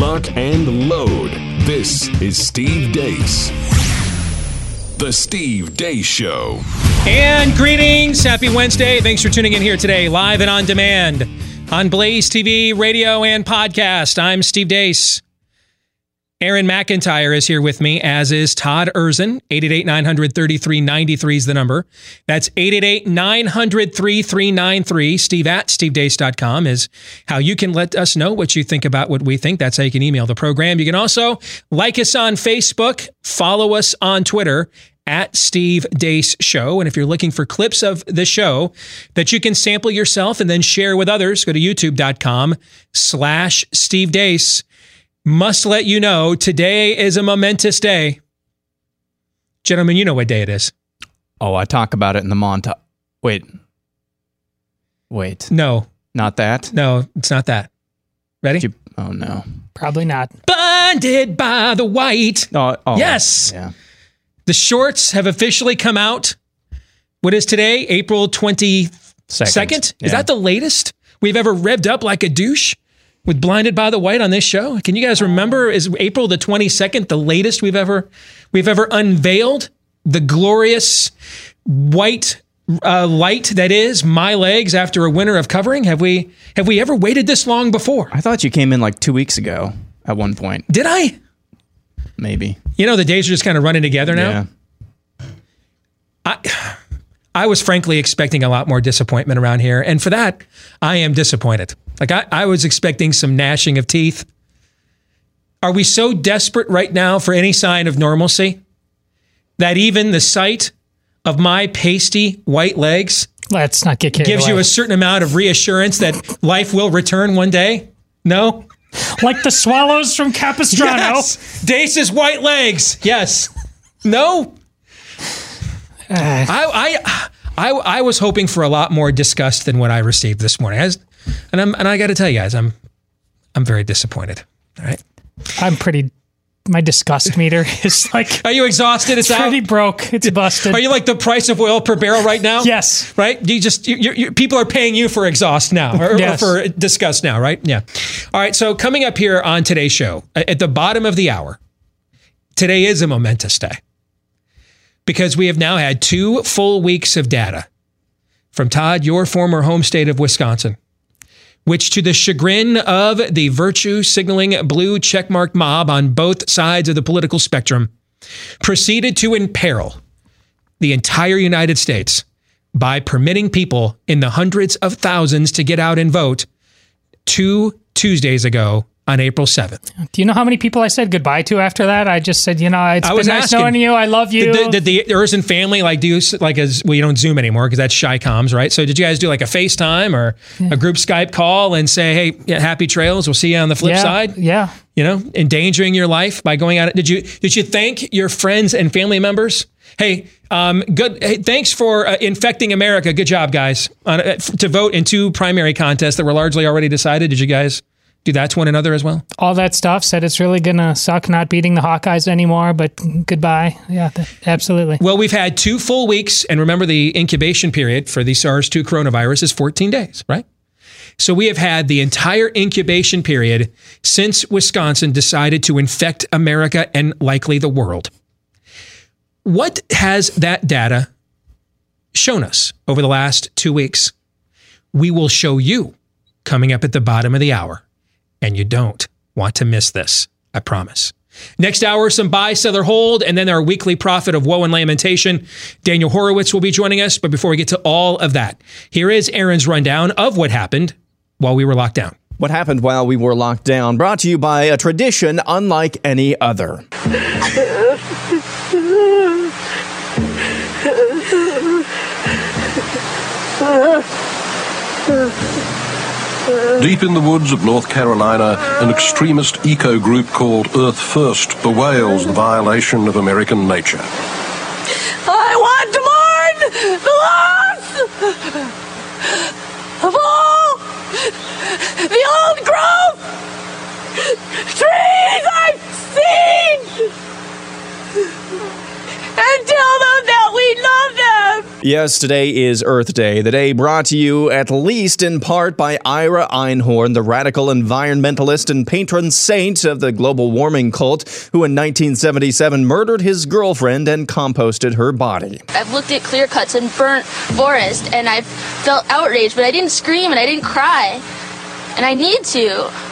lock, and load. This is Steve Deace. The Steve Deace Show. And greetings. Happy Wednesday. Thanks for tuning in here today, live and on demand on Blaze TV, radio, and podcast. I'm Steve Deace. Aaron McIntyre is here with me, as is Todd Erzen. 888 900 3393 is the number. That's 888 900 3393. Steve at stevedeace.com is how you can let us know what you think about what we think. That's how you can email the program. You can also like us on Facebook, follow us on Twitter at Steve Deace Show. And if you're looking for clips of the show that you can sample yourself and then share with others, go to youtube.com slash Steve Deace must let you know today is a momentous day. Gentlemen, you know what day it is. Oh, I talk about it in the montage. Wait. Wait. No, Not that? no, it's not that. Ready? You- oh, no. Probably not. Blinded by the white. Oh, oh, Yes. Yeah. The shorts have officially come out. What is today? April 22nd? Second. Is Yeah. that the latest we've ever revved up like a douche with Blinded by the White on this show? Can you guys remember is April the 22nd the latest we've ever we've ever unveiled the glorious white uh, light that is my legs after a winter of covering? Have we have we ever waited this long before? I thought you came in like two weeks ago at one point, Did I? maybe. You know the days are just kind of running together now. Yeah. I I was frankly expecting a lot more disappointment around here. And for that, I am disappointed. Like I, I was expecting some gnashing of teeth. Are we so desperate right now for any sign of normalcy that even the sight of my pasty white legs Let's not get gives away. you a certain amount of reassurance that life will return one day? No? like the swallows from Capistrano. Yes. Deace's white legs. Yes. No? Ah. I, I, I, I was hoping for a lot more disgust than what I received this morning. I was- and I'm, and I got to tell you guys, I'm, I'm very disappointed. All right. I'm pretty. My disgust meter is like Are you exhausted? It's, out. pretty broke. It's busted. Are you like the price of oil per barrel right now? Yes. Right. You just you, you, you, people are paying you for exhaust now, or, or for disgust now, right? Yeah. All right. So coming up here on today's show, at the bottom of the hour, today is a momentous day because we have now had two full weeks of data from Todd, your former home state of Wisconsin, which, to the chagrin of the virtue signaling blue checkmark mob on both sides of the political spectrum, proceeded to imperil the entire United States by permitting people in the hundreds of thousands to get out and vote two Tuesdays ago on April 7th. Do you know how many people I said goodbye to after that? I just said, you know, it's I been was nice asking, knowing you. I love you. Did, did, did the Erzen family like do you like as well? You don't Zoom anymore because that's shy comms, right? So did you guys do like a FaceTime or a group Skype call and say, "Hey, yeah, happy trails. We'll see you on the flip yeah, side." Yeah. You know, endangering your life by going out. Did you did you thank your friends and family members? Hey, um, good. Hey, thanks for uh, infecting America. Good job, guys. On, uh, f- to vote in two primary contests that were largely already decided. Did you guys do that to one another as well? All that stuff said it's really gonna suck not beating the Hawkeyes anymore. But goodbye. Yeah, th- absolutely. Well, we've had two full weeks, and remember the incubation period for the SARS-2 coronavirus is 14 days, right? So we have had the entire incubation period since Wisconsin decided to infect America and likely the world. What has that data shown us over the last two weeks? We will show you coming up at the bottom of the hour, and you don't want to miss this. I promise. Next hour, some buy, sell, or hold, and then our weekly prophet of woe and lamentation. Daniel Horowitz will be joining us. But before we get to all of that, here is Aaron's rundown of what happened while we were locked down. What happened while we were locked down? Brought to you by a tradition unlike any other. Deep in the woods of North Carolina, an extremist eco group called Earth First bewails the violation of American nature. I want to mourn the loss of all the old growth trees I've seen and tell them that we love them Yes, today is Earth Day, the day brought to you at least in part by Ira Einhorn, the radical environmentalist and patron saint of the global warming cult, who in 1977 murdered his girlfriend and composted her body. I've looked at clear cuts and burnt forest, and I've felt outraged, but I didn't scream and I didn't cry. And I need to.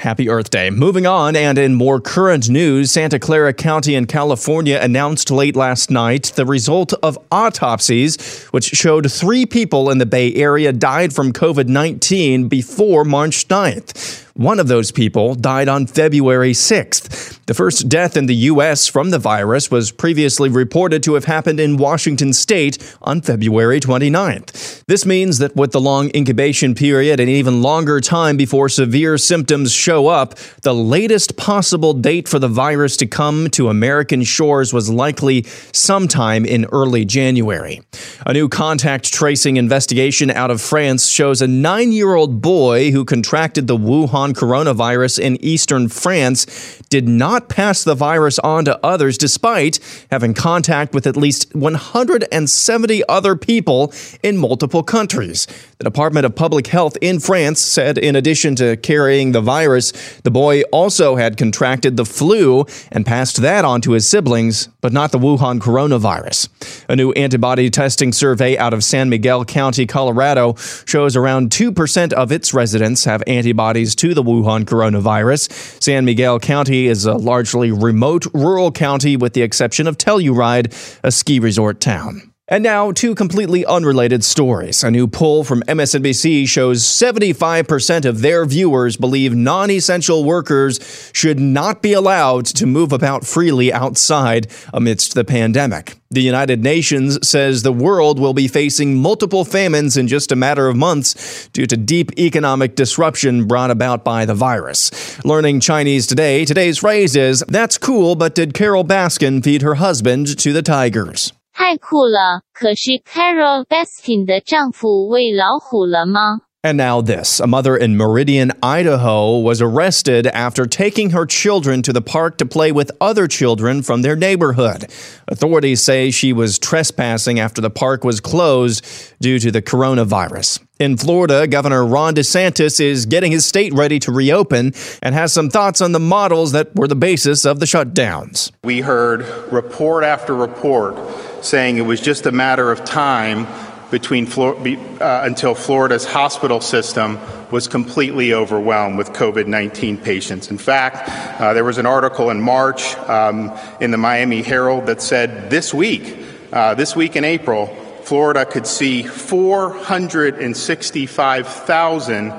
Happy Earth Day. Moving on, and in more current news, Santa Clara County in California announced late last night the result of autopsies, which showed three people in the Bay Area died from COVID 19 before March 9th. One of those people died on February 6th. The first death in the U.S. from the virus was previously reported to have happened in Washington state on February 29th. This means that with the long incubation period and even longer time before severe symptoms show up, the latest possible date for the virus to come to American shores was likely sometime in early January. A new contact tracing investigation out of France shows a nine year old boy who contracted the Wuhan coronavirus in eastern France did not pass the virus on to others despite having contact with at least 170 other people in multiple countries. The Department of Public Health in France said in addition to carrying the virus, the boy also had contracted the flu and passed that on to his siblings, but not the Wuhan coronavirus. A new antibody testing survey out of San Miguel County, Colorado, shows around 2% of its residents have antibodies to the Wuhan coronavirus. San Miguel County is a largely remote rural county with the exception of Telluride, a ski resort town. And now, two completely unrelated stories. A new poll from MSNBC shows 75% of their viewers believe non essential workers should not be allowed to move about freely outside amidst the pandemic. The United Nations says the world will be facing multiple famines in just a matter of months due to deep economic disruption brought about by the virus. Learning Chinese today, today's phrase is, That's cool, but did Carole Baskin feed her husband to the tigers? 太酷了！可是 Carole Baskin 的丈夫喂老虎了吗？And now, this a mother in Meridian, Idaho, was arrested after taking her children to the park to play with other children from their neighborhood. Authorities say she was trespassing after the park was closed due to the coronavirus. In Florida, Governor Ron DeSantis is getting his state ready to reopen and has some thoughts on the models that were the basis of the shutdowns. We heard report after report saying it was just a matter of time between uh, until Florida's hospital system was completely overwhelmed with COVID 19 patients. In fact, uh, there was an article in March um, in the Miami Herald that said this week, uh, this week in April, Florida could see 465,000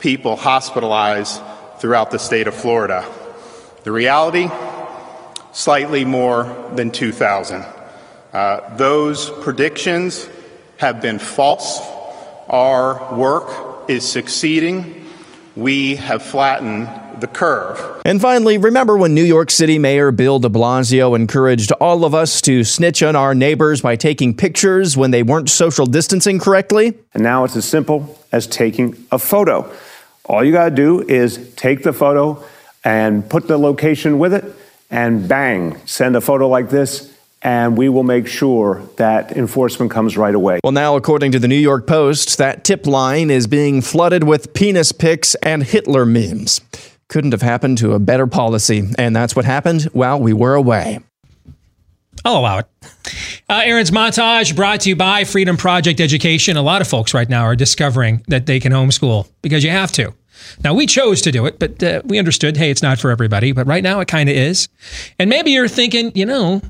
people hospitalized throughout the state of Florida. The reality, slightly more than 2,000. Uh, those predictions have been false. Our work is succeeding. We have flattened the curve. And finally, remember when New York City Mayor Bill de Blasio encouraged all of us to snitch on our neighbors by taking pictures when they weren't social distancing correctly? And now it's as simple as taking a photo. All you got to do is take the photo and put the location with it, and bang, send a photo like this and we will make sure that enforcement comes right away. Well, now, according to the New York Post, that tip line is being flooded with penis pics and Hitler memes. Couldn't have happened to a better policy, and that's what happened while we were away. I'll allow it. Uh, Aaron's montage brought to you by Freedom Project Education. A lot of folks right now are discovering that they can homeschool because you have to. Now, we chose to do it, but uh, we understood, hey, it's not for everybody. But right now, it kind of is. And maybe you're thinking, you know,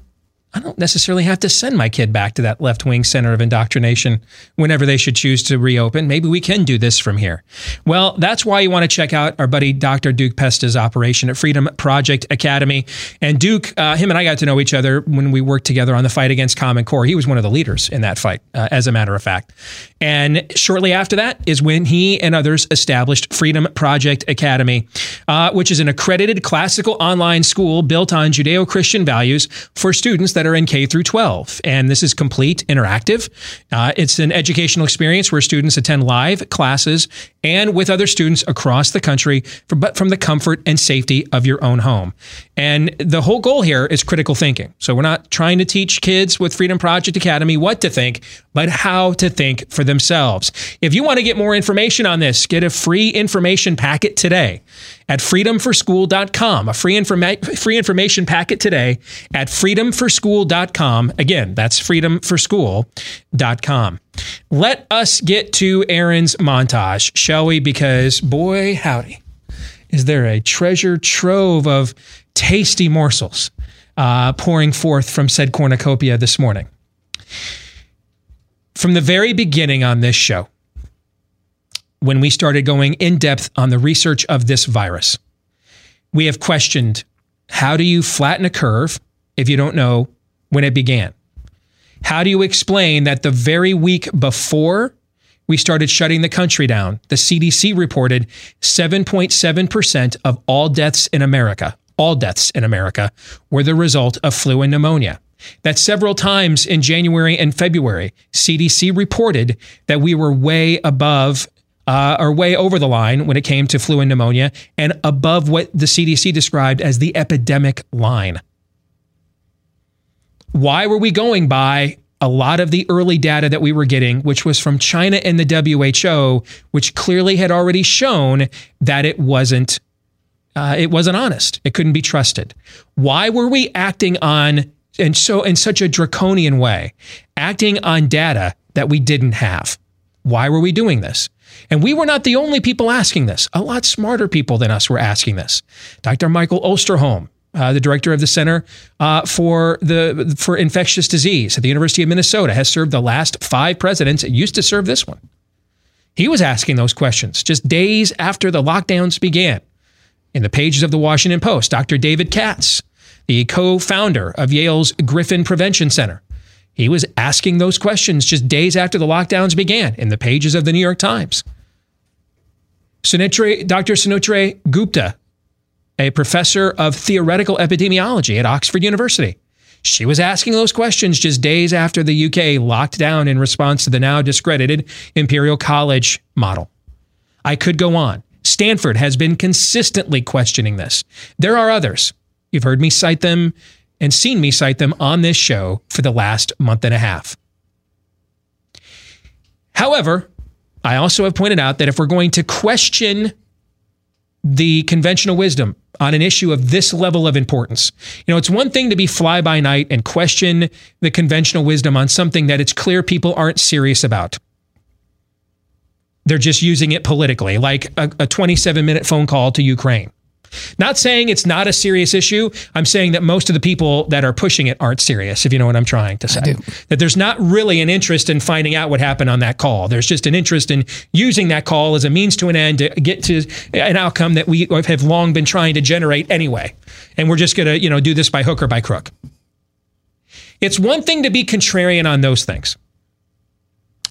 I don't necessarily have to send my kid back to that left wing center of indoctrination whenever they should choose to reopen. Maybe we can do this from here. Well, that's why you want to check out our buddy Dr. Duke Pesta's operation at Freedom Project Academy. And Duke, uh, him and I got to know each other when we worked together on the fight against Common Core. He was one of the leaders in that fight, uh, as a matter of fact. And shortly after that is when he and others established Freedom Project Academy, uh, which is an accredited classical online school built on Judeo Christian values for students that in K through 12. And this is complete interactive. Uh, it's an educational experience where students attend live classes and with other students across the country, but from the comfort and safety of your own home. And the whole goal here is critical thinking. So we're not trying to teach kids with Freedom Project Academy what to think, but how to think for themselves. If you want to get more information on this, get a free information packet today at freedomforschool.com. A free, informa- free information packet today at freedomforschool.com. Again, that's freedomforschool.com. Let us get to Aaron's montage, shall we? Because boy, howdy, is there a treasure trove of tasty morsels uh, pouring forth from said cornucopia this morning. From the very beginning on this show, when we started going in depth on the research of this virus, we have questioned how do you flatten a curve if you don't know when it began? How do you explain that the very week before we started shutting the country down, the CDC reported 7.7% of all deaths in America, all deaths in America, were the result of flu and pneumonia. That several times in January and February, CDC reported that we were way above uh, or way over the line when it came to flu and pneumonia and above what the CDC described as the epidemic line. Why were we going by a lot of the early data that we were getting, which was from China and the WHO, which clearly had already shown that it wasn't uh, it wasn't honest. It couldn't be trusted. Why were we acting on and so in such a draconian way, acting on data that we didn't have? Why were we doing this? And we were not the only people asking this. A lot smarter people than us were asking this. Dr. Michael Osterholm, uh, the director of the Center uh, for the for Infectious Disease at the University of Minnesota, has served the last five presidents. It used to serve this one. He was asking those questions just days after the lockdowns began. In the pages of the Washington Post, Dr. David Katz, the co-founder of Yale's Griffin Prevention Center, he was asking those questions just days after the lockdowns began in the pages of the New York Times. Sunetra, Dr. Sunetra Gupta, a professor of theoretical epidemiology at Oxford University. She was asking those questions just days after the UK locked down in response to the now discredited Imperial College model. I could go on. Stanford has been consistently questioning this. There are others. You've heard me cite them and seen me cite them on this show for the last month and a half. However, I also have pointed out that if we're going to question the conventional wisdom on an issue of this level of importance. You know, it's one thing to be fly by night and question the conventional wisdom on something that it's clear people aren't serious about. They're just using it politically, like a, a 27 minute phone call to Ukraine. Not saying it's not a serious issue. I'm saying that most of the people that are pushing it aren't serious, if you know what I'm trying to say. That there's not really an interest in finding out what happened on that call. There's just an interest in using that call as a means to an end to get to an outcome that we have long been trying to generate anyway. And we're just going to, you know, do this by hook or by crook. It's one thing to be contrarian on those things.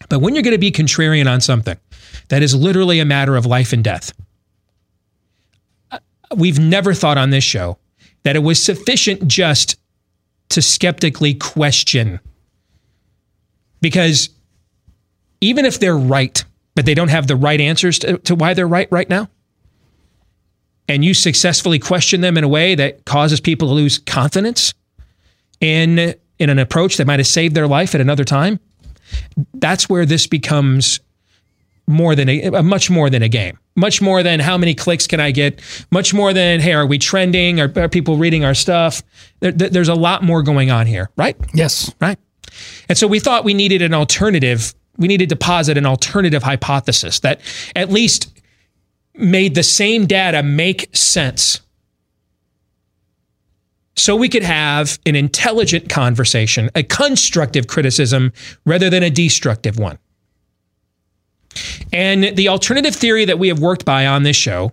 But when you're going to be contrarian on something that is literally a matter of life and death, we've never thought on this show that it was sufficient just to skeptically question. Because even if they're right, but they don't have the right answers to, to why they're right right now, and you successfully question them in a way that causes people to lose confidence in, in an approach that might have saved their life at another time, that's where this becomes more than a, a, much more than a game. Much more than how many clicks can i get. Much more than hey are we trending? Are, are people reading our stuff? There, there's a lot more going on here right? Yes. Right? And so we thought we needed an alternative. We needed to posit an alternative hypothesis that at least made the same data make sense. So we could have an intelligent conversation a constructive criticism rather than a destructive one and the alternative theory that we have worked by on this show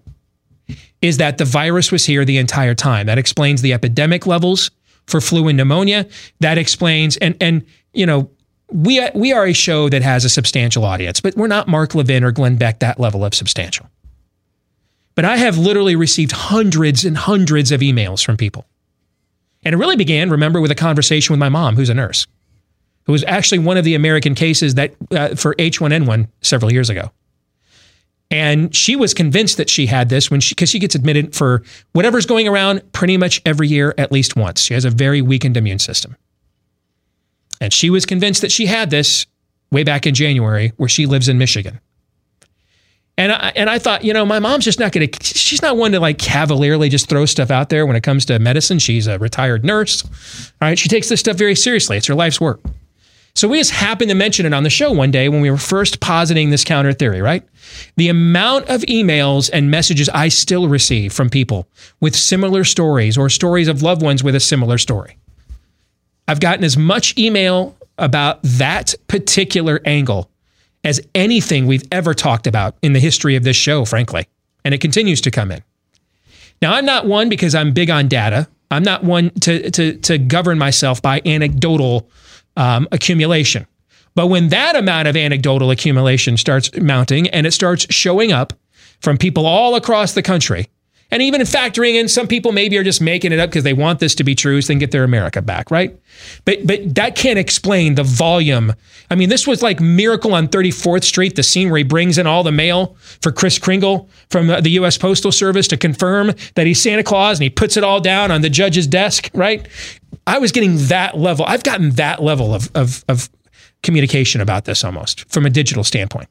is that the virus was here the entire time. That explains the epidemic levels for flu and pneumonia. That explains and and you know we we are a show that has a substantial audience, but we're not Mark Levin or Glenn Beck that level of substantial. But I have literally received hundreds and hundreds of emails from people. And it really began, remember, with a conversation with my mom, who's a nurse who was actually one of the American cases that uh, for H1N1 several years ago. And she was convinced that she had this when she, because she gets admitted for whatever's going around pretty much every year at least once. She has a very weakened immune system. And she was convinced that she had this way back in January, where she lives in Michigan. And I, and I thought, you know, my mom's just not going to, she's not one to like cavalierly just throw stuff out there when it comes to medicine. She's a retired nurse. All right. She takes this stuff very seriously. It's her life's work. So we just happened to mention it on the show one day when we were first positing this counter theory, right? The amount of emails and messages I still receive from people with similar stories or stories of loved ones with a similar story. I've gotten as much email about that particular angle as anything we've ever talked about in the history of this show, frankly. And it continues to come in. Now, I'm not one because I'm big on data. I'm not one to, to, to govern myself by anecdotal um, accumulation. But when that amount of anecdotal accumulation starts mounting and it starts showing up from people all across the country, and even factoring in some people maybe are just making it up because they want this to be true so they can get their America back, right? But but that can't explain the volume. I mean, this was like Miracle on 34th Street, the scene where he brings in all the mail for Kris Kringle from uh, the U.S. Postal Service to confirm that he's Santa Claus, and he puts it all down on the judge's desk, right? I was getting that level. I've gotten that level of of, of communication about this almost from a digital standpoint.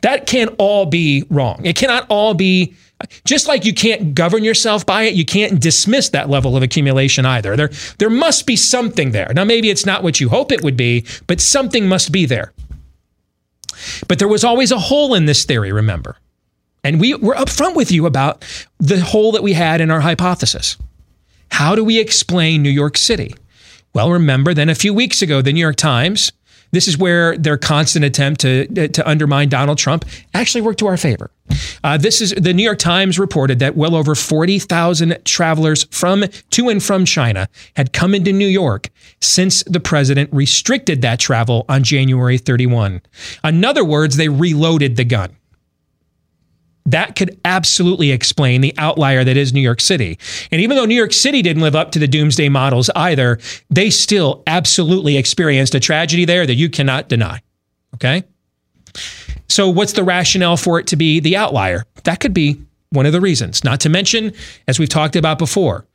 That can't all be wrong. It cannot all be just like you can't govern yourself by it, you can't dismiss that level of accumulation either. There, there must be something there. Now, maybe it's not what you hope it would be, but something must be there. But there was always a hole in this theory, remember. And we were upfront with you about the hole that we had in our hypothesis. How do we explain New York City? Well, remember then a few weeks ago, the New York Times, this is where their constant attempt to, to undermine Donald Trump actually worked to our favor. Uh, this is the New York Times reported that well over 40,000 travelers from to and from China had come into New York since the president restricted that travel on January 31. In other words, they reloaded the gun. That could absolutely explain the outlier that is New York City. And even though New York City didn't live up to the doomsday models either, they still absolutely experienced a tragedy there that you cannot deny. Okay? So, what's the rationale for it to be the outlier? That could be one of the reasons. Not to mention, as we've talked about before,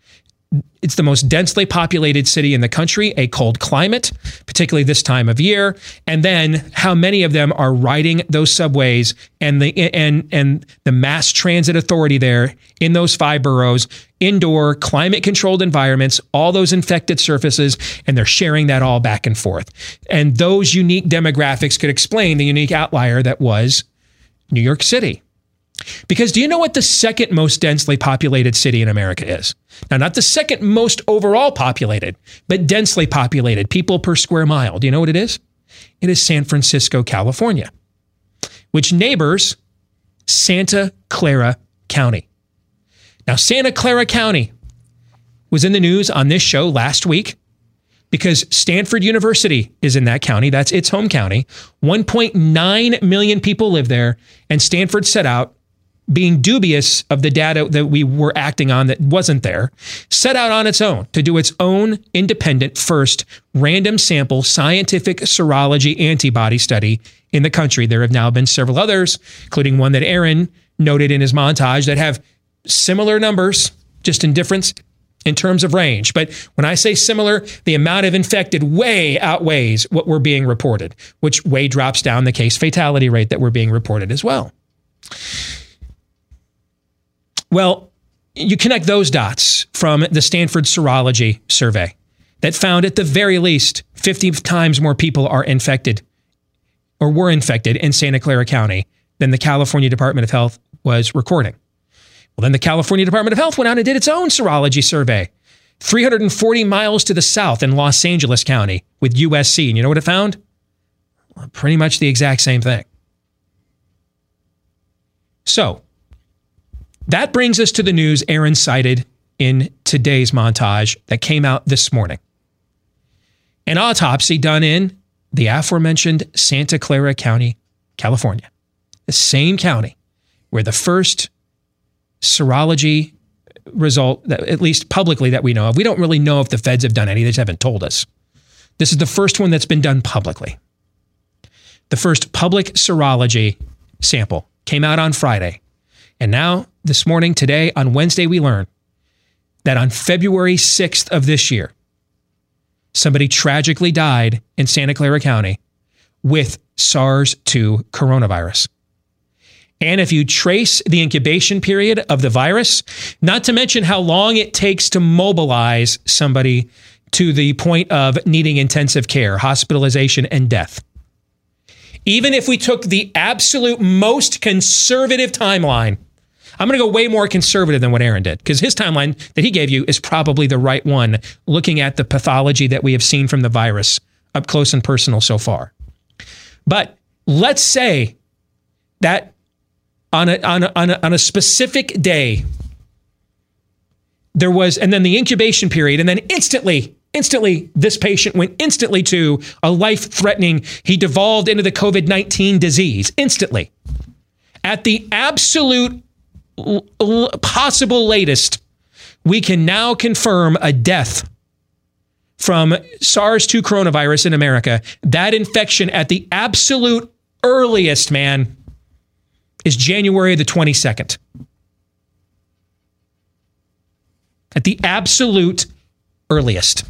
it's the most densely populated city in the country, a cold climate, particularly this time of year, and then how many of them are riding those subways and the and and the mass transit authority there in those five boroughs, indoor climate controlled environments, all those infected surfaces, and they're sharing that all back and forth. And those unique demographics could explain the unique outlier that was New York City. Because do you know what the second most densely populated city in America is? Now, not the second most overall populated, but densely populated, people per square mile. Do you know what it is? It is San Francisco, California, which neighbors Santa Clara County. Now, Santa Clara County was in the news on this show last week because Stanford University is in that county. That's its home county. 1.9 million people live there, and Stanford set out being dubious of the data that we were acting on that wasn't there, set out on its own to do its own independent first random sample scientific serology antibody study in the country. There have now been several others, including one that Aaron noted in his montage that have similar numbers, just in difference in terms of range. But when I say similar, the amount of infected way outweighs what we're being reported, which way drops down the case fatality rate that we're being reported as well. Well, you connect those dots from the Stanford Serology survey that found at the very least 50 times more people are infected or were infected in Santa Clara County than the California Department of Health was recording. Well, then the California Department of Health went out and did its own serology survey 340 miles to the south in Los Angeles County with USC. And you know what it found? Well, pretty much the exact same thing. So, that brings us to the news Aaron cited in today's montage that came out this morning. An autopsy done in the aforementioned Santa Clara County, California, the same county where the first serology result, at least publicly that we know of, we don't really know if the feds have done any, they just haven't told us. This is the first one that's been done publicly. The first public serology sample came out on Friday. And now, this morning, today, on Wednesday, we learn that on February 6th of this year, somebody tragically died in Santa Clara County with SARS 2 coronavirus. And if you trace the incubation period of the virus, not to mention how long it takes to mobilize somebody to the point of needing intensive care, hospitalization, and death. Even if we took the absolute most conservative timeline, I'm going to go way more conservative than what Aaron did because his timeline that he gave you is probably the right one, looking at the pathology that we have seen from the virus up close and personal so far. But let's say that on a, on a, on a, on a specific day, there was, and then the incubation period, and then instantly, instantly, this patient went instantly to a life threatening, he devolved into the COVID 19 disease instantly. At the absolute l- possible latest, we can now confirm a death from SARS 2 coronavirus in America. That infection at the absolute earliest, man, is January the 22nd. At the absolute earliest.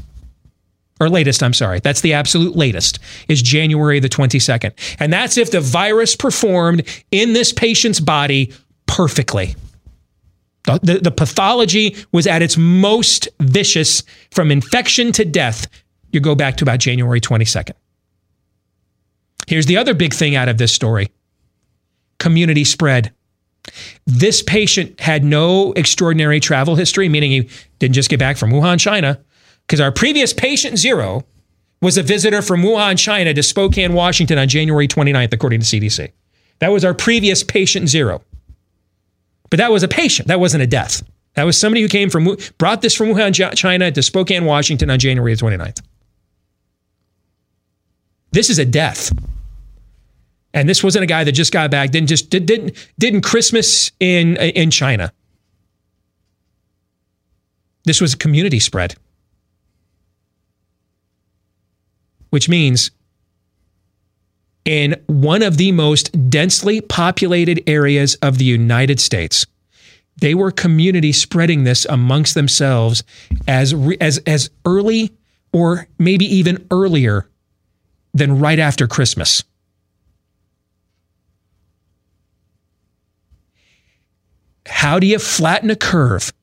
Or latest, I'm sorry. That's the absolute latest, is January the 22nd. And that's if the virus performed in this patient's body perfectly. The, the, the, pathology was at its most vicious from infection to death. You go back to about January 22nd. Here's the other big thing out of this story community spread. This patient had no extraordinary travel history, meaning he didn't just get back from Wuhan, China, because our previous patient zero was a visitor from Wuhan, China to Spokane, Washington on January 29th, according to CDC. That was our previous patient zero. But that was a patient, that wasn't a death. That was somebody who came from, brought this from Wuhan, China to Spokane, Washington on January 29th. This is a death. And this wasn't a guy that just got back, didn't just did, didn't didn't Christmas in in China. This was a community spread. Which means in one of the most densely populated areas of the United States, they were community spreading this amongst themselves as as as early or maybe even earlier than right after Christmas. How do you flatten a curve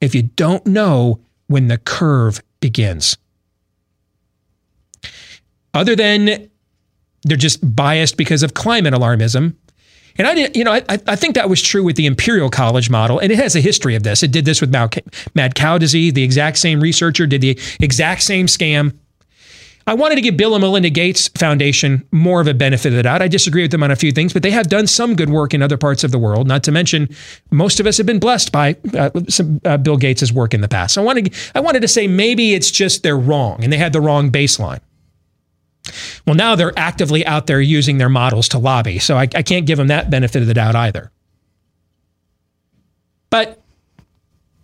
if you don't know when the curve begins? Other than they're just biased because of climate alarmism. And I didn't, you know, I, I think that was true with the Imperial College model, and it has a history of this. It did this with mad cow disease. The exact same researcher did the exact same scam. I wanted to give Bill and Melinda Gates Foundation more of a benefit of the doubt. I disagree with them on a few things, but they have done some good work in other parts of the world. Not to mention, most of us have been blessed by uh, some uh, Bill Gates' work in the past. So I wanted, I wanted to say maybe it's just they're wrong and they had the wrong baseline. Well, now they're actively out there using their models to lobby, so I, I can't give them that benefit of the doubt either. But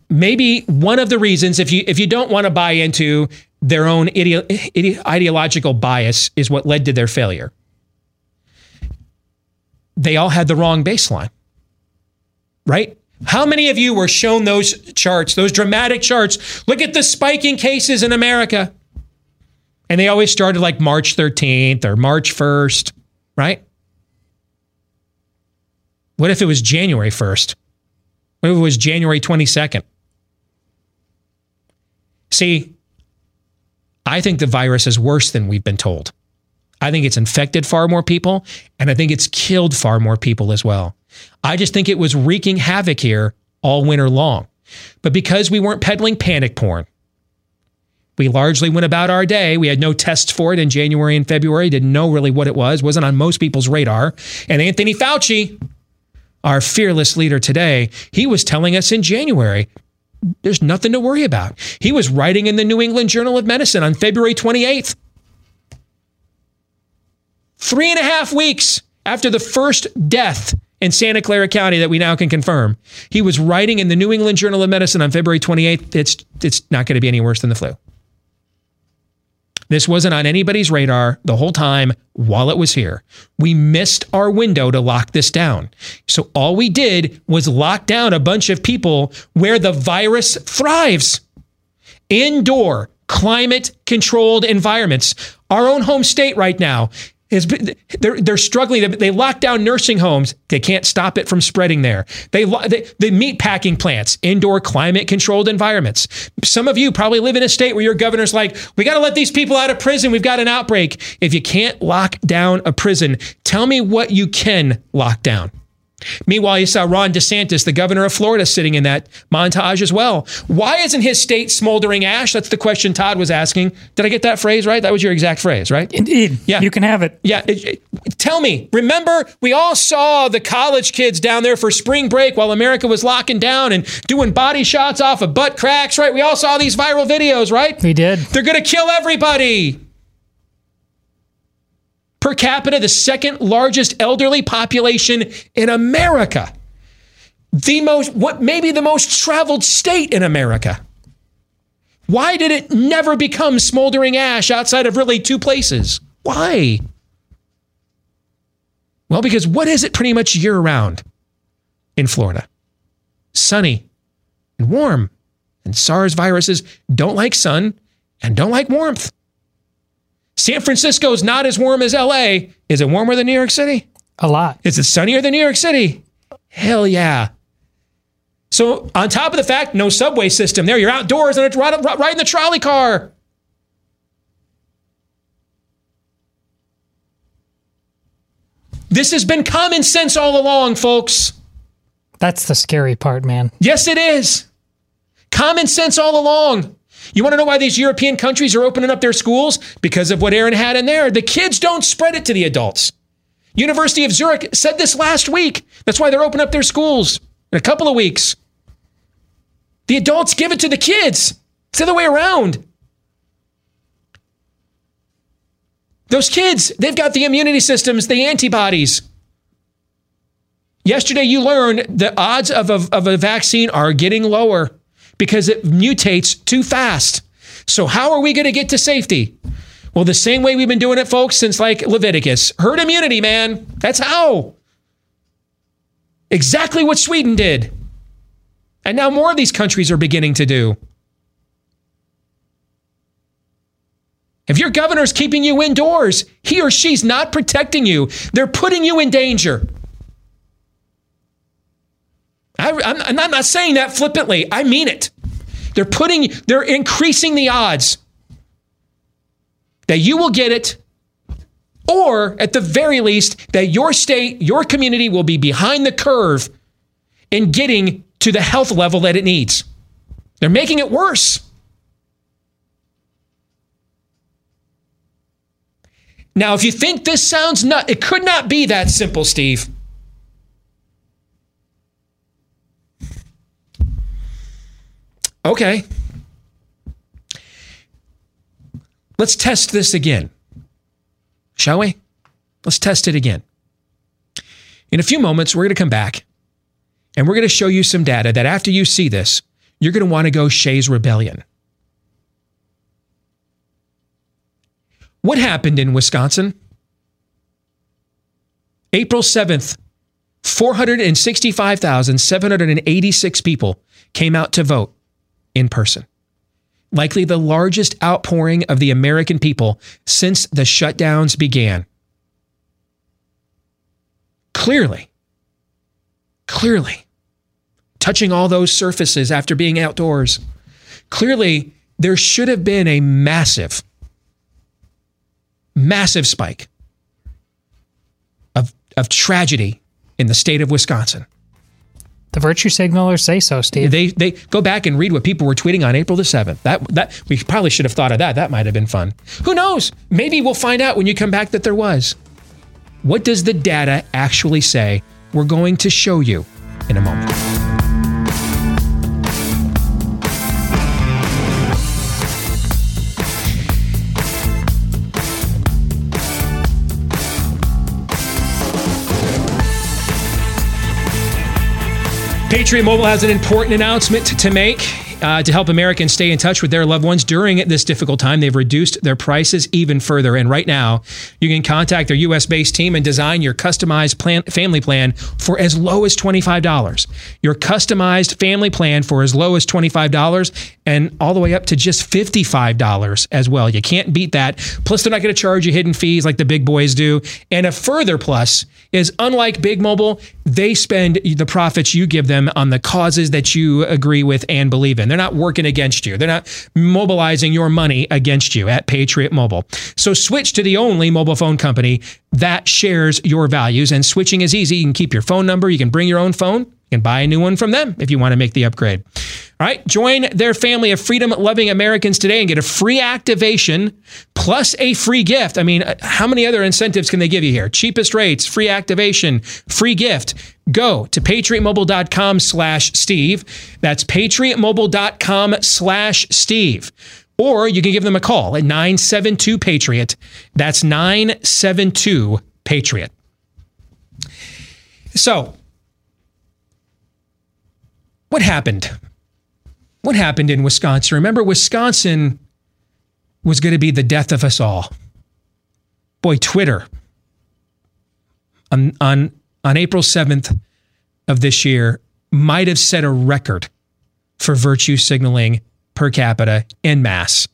maybe one of the reasons, if you if you don't want to buy into their own ide- ide- ideological bias is what led to their failure. They all had the wrong baseline, right? How many of you were shown those charts, those dramatic charts? Look at the spiking cases in America. And they always started like March 13th or March 1st, right? What if it was January 1st? What if it was January 22nd? See, I think the virus is worse than we've been told. I think it's infected far more people, and I think it's killed far more people as well. I just think it was wreaking havoc here all winter long. But because we weren't peddling panic porn, we largely went about our day. We had no tests for it in January and February, didn't know really what it was, wasn't on most people's radar. And Anthony Fauci, our fearless leader today, he was telling us in January there's nothing to worry about. He was writing in the New England Journal of Medicine on February 28th. Three and a half weeks after the first death in Santa Clara County that we now can confirm, he was writing in the New England Journal of Medicine on February 28th. It's, it's not going to be any worse than the flu. This wasn't on anybody's radar the whole time while it was here. We missed our window to lock this down. So all we did was lock down a bunch of people where the virus thrives. Indoor, climate controlled environments. Our own home state right now is they're they're struggling. They lock down nursing homes. They can't stop it from spreading there. They, they the meat packing plants, indoor climate controlled environments. Some of you probably live in a state where your governor's like, we got to let these people out of prison. We've got an outbreak. If you can't lock down a prison, tell me what you can lock down. Meanwhile, you saw Ron DeSantis, the governor of Florida, sitting in that montage as well. Why isn't his state smoldering ash? That's the question Todd was asking. Did I get that phrase right? That was your exact phrase, right? Indeed. Yeah. You can have it. Yeah. It, it, tell me, remember, we all saw the college kids down there for spring break while America was locking down and doing body shots off of butt cracks, right? We all saw these viral videos, right? We did. They're going to kill everybody per capita, the second largest elderly population in America. The most, what maybe the most traveled state in America. Why did it never become smoldering ash outside of really two places? Why? Well, because what is it pretty much year round in Florida? Sunny and warm. And SARS viruses don't like sun and don't like warmth. San Francisco is not as warm as LA. Is it warmer than New York City? A lot. Is it sunnier than New York City? Hell yeah. So, on top of the fact, no subway system there. You're outdoors and it's riding right in the trolley car. This has been common sense all along, folks. That's the scary part, man. Yes, it is. Common sense all along. You want to know why these European countries are opening up their schools? Because of what Aaron had in there. The kids don't spread it to the adults. University of Zurich said this last week. That's why they're opening up their schools in a couple of weeks. The adults give it to the kids. It's the other way around. Those kids, they've got the immunity systems, the antibodies. Yesterday, you learned the odds of a, of a vaccine are getting lower because it mutates too fast. So, how are we going to get to safety? Well, the same way we've been doing it, folks, since like Leviticus herd immunity, man. That's how. Exactly what Sweden did. And now more of these countries are beginning to do. If your governor's keeping you indoors, he or she's not protecting you. They're putting you in danger. I, am not, not saying that flippantly. I mean it. They're putting, they're increasing the odds that you will get it, or at the very least, that your state, your community will be behind the curve in getting to the health level that it needs. They're making it worse. Now, if you think this sounds nut, it could not be that simple, Steve. Okay. Let's test this again. Shall we? Let's test it again. In a few moments, we're going to come back and we're going to show you some data that after you see this, you're going to want to go Shays Rebellion. What happened in Wisconsin? April 7th, 465,786 people came out to vote in person. Likely the largest outpouring of the American people since the shutdowns began. Clearly, clearly, touching all those surfaces after being outdoors, clearly there should have been a massive, massive spike of, of tragedy in the state of Wisconsin. The virtue signalers say so, Steve. They they go back and read what people were tweeting on April the 7th. That that we probably should have thought of that. That might have been fun. Who knows? Maybe we'll find out when you come back that there was. What does the data actually say? We're going to show you in a moment. Patriot Mobile has an important announcement to make. Uh, to help Americans stay in touch with their loved ones during this difficult time, they've reduced their prices even further. And right now, you can contact their US based team and design your customized plan, family plan for as low as $25. Your customized family plan for as low as $25 and all the way up to just $55 as well. You can't beat that. Plus, they're not going to charge you hidden fees like the big boys do. And a further plus is unlike Big Mobile, they spend the profits you give them on the causes that you agree with and believe in. They're not working against you. They're not mobilizing your money against you at Patriot Mobile. So switch to the only mobile phone company that shares your values and switching is easy. You can keep your phone number, you can bring your own phone, can buy a new one from them if you want to make the upgrade. All right, join their family of freedom loving Americans today and get a free activation plus a free gift. I mean, uh, how many other incentives can they give you here? Cheapest rates, free activation, free gift. Go to patriotmobile.com slash Steve. That's patriotmobile.com slash Steve. Or you can give them a call at 972 Patriot. That's 972 Patriot. So, what happened? What happened in Wisconsin? Remember, Wisconsin was going to be the death of us all. Boy, Twitter on, on, on April 7th of this year might have set a record for virtue signaling per capita in mass.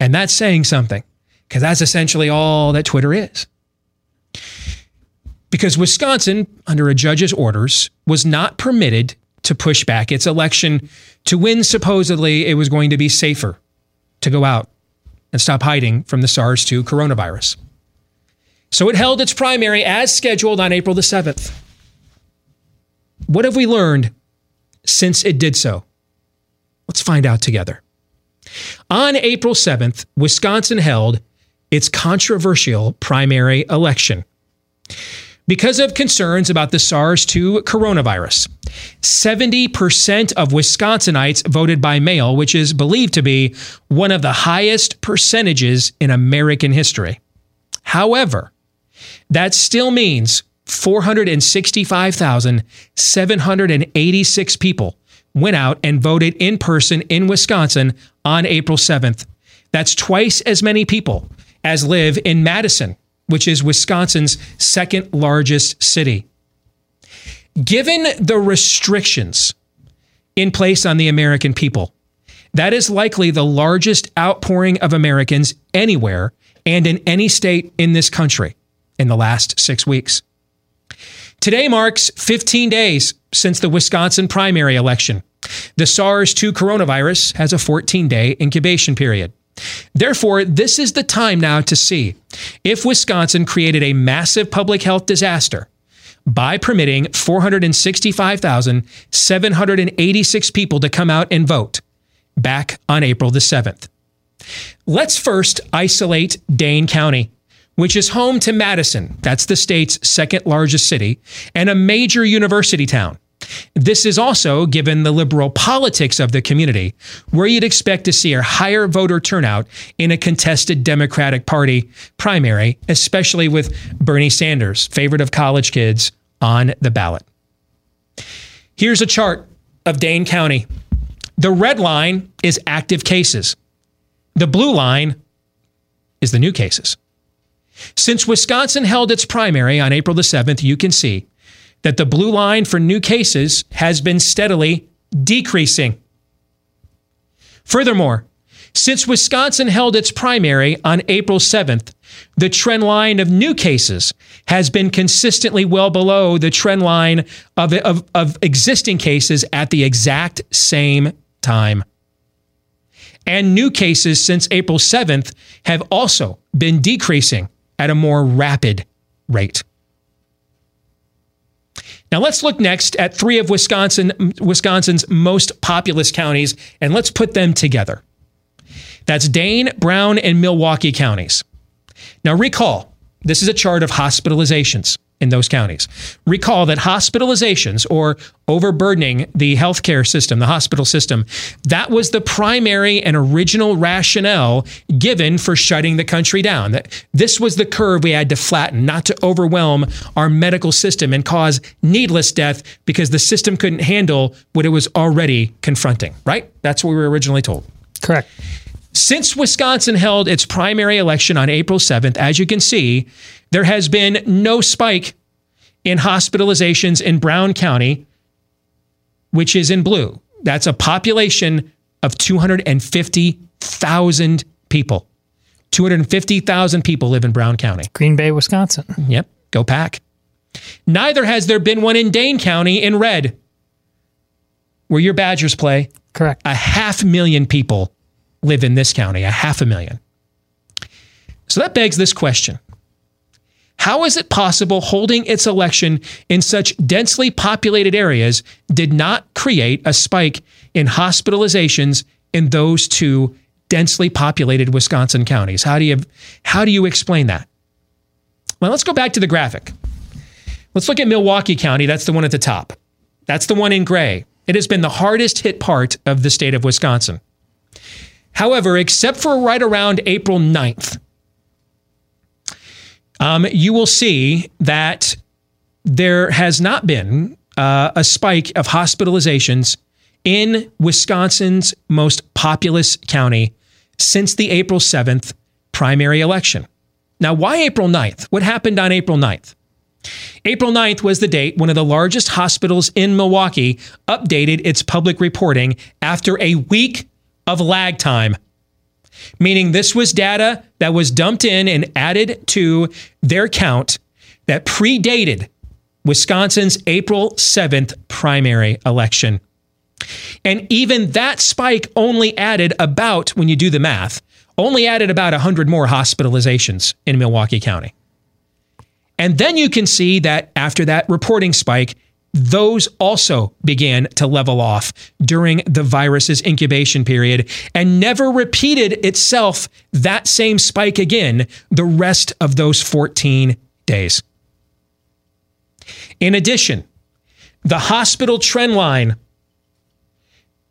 And that's saying something because that's essentially all that Twitter is. Because Wisconsin, under a judge's orders, was not permitted to push back its election to win. Supposedly, it was going to be safer to go out and stop hiding from the SARS 2 coronavirus. So it held its primary as scheduled on April the 7th. What have we learned since it did so? Let's find out together. On April 7th, Wisconsin held its controversial primary election. Because of concerns about the SARS 2 coronavirus, 70% of Wisconsinites voted by mail, which is believed to be one of the highest percentages in American history. However, that still means 465,786 people went out and voted in person in Wisconsin on April 7th. That's twice as many people as live in Madison, which is Wisconsin's second largest city. Given the restrictions in place on the American people, that is likely the largest outpouring of Americans anywhere and in any state in this country in the last six weeks. Today marks 15 days since the Wisconsin primary election. The SARS 2 coronavirus has a 14 day incubation period. Therefore, this is the time now to see if Wisconsin created a massive public health disaster by permitting 465,786 people to come out and vote back on April the 7th. Let's first isolate Dane County, which is home to Madison. That's the state's second largest city and a major university town. This is also, given the liberal politics of the community, where you'd expect to see a higher voter turnout in a contested Democratic Party primary, especially with Bernie Sanders, favorite of college kids, on the ballot. Here's a chart of Dane County. The red line is active cases, the blue line is the new cases. Since Wisconsin held its primary on April the 7th, you can see that the blue line for new cases has been steadily decreasing. Furthermore, since Wisconsin held its primary on April 7th, the trend line of new cases has been consistently well below the trend line of, of, of existing cases at the exact same time. And new cases since April 7th have also been decreasing at a more rapid rate. Now let's look next at three of Wisconsin, Wisconsin's most populous counties, and let's put them together. That's Dane, Brown, and Milwaukee counties. Now recall, this is a chart of hospitalizations. In those counties. Recall that hospitalizations or overburdening the healthcare system, the hospital system, that was the primary and original rationale given for shutting the country down. That this was the curve we had to flatten, not to overwhelm our medical system and cause needless death because the system couldn't handle what it was already confronting, right? That's what we were originally told. Correct. Since Wisconsin held its primary election on April 7th, as you can see, there has been no spike in hospitalizations in Brown County, which is in blue. That's a population of 250,000 people. 250,000 people live in Brown County. Green Bay, Wisconsin. Yep, go pack. Neither has there been one in Dane County in red, where your Badgers play. Correct. A half million people live in this county, a half a million. So that begs this question How is it possible holding its election in such densely populated areas did not create a spike in hospitalizations in those two densely populated Wisconsin counties? How do you, how do you explain that? Well, let's go back to the graphic. Let's look at Milwaukee County. That's the one at the top. That's the one in gray. It has been the hardest hit part of the state of Wisconsin. However, except for right around April 9th, um, you will see that there has not been uh, a spike of hospitalizations in Wisconsin's most populous county since the April 7th primary election. Now, why April 9th? What happened on April 9th? April 9th was the date one of the largest hospitals in Milwaukee updated its public reporting after a week of lag time. Meaning, this was data that was dumped in and added to their count that predated Wisconsin's April 7th primary election. And even that spike only added about, when you do the math, only added about 100 more hospitalizations in Milwaukee County. And then you can see that after that reporting spike, those also began to level off during the virus's incubation period and never repeated itself that same spike again the rest of those 14 days. In addition, the hospital trend line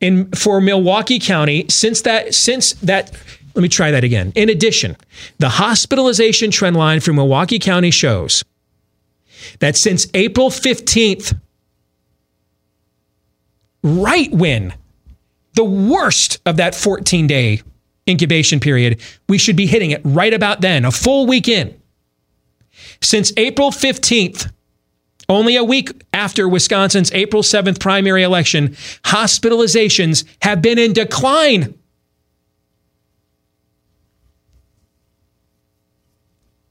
in for Milwaukee County since that since that let me try that again. In addition, the hospitalization trend line for Milwaukee County shows that since April 15th, right when the worst of that 14 day incubation period, we should be hitting it right about then, a full week in. Since April 15th, only a week after Wisconsin's April 7th primary election, hospitalizations have been in decline.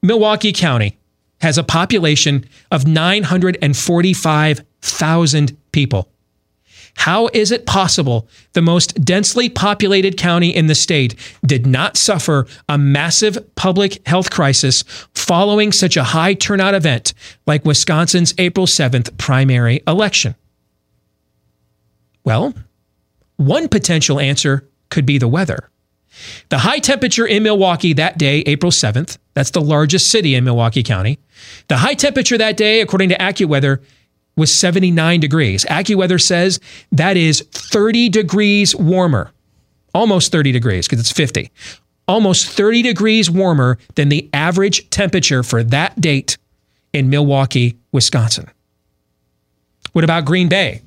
Milwaukee County has a population of 945,000 people. How is it possible the most densely populated county in the state did not suffer a massive public health crisis following such a high turnout event like Wisconsin's April 7th primary election? Well, one potential answer could be the weather. The high temperature in Milwaukee that day, April 7th, that's the largest city in Milwaukee County. The high temperature that day, according to AccuWeather, was 79 degrees. AccuWeather says that is 30 degrees warmer, almost 30 degrees because it's 50, almost 30 degrees warmer than the average temperature for that date in Milwaukee, Wisconsin. What about Green Bay?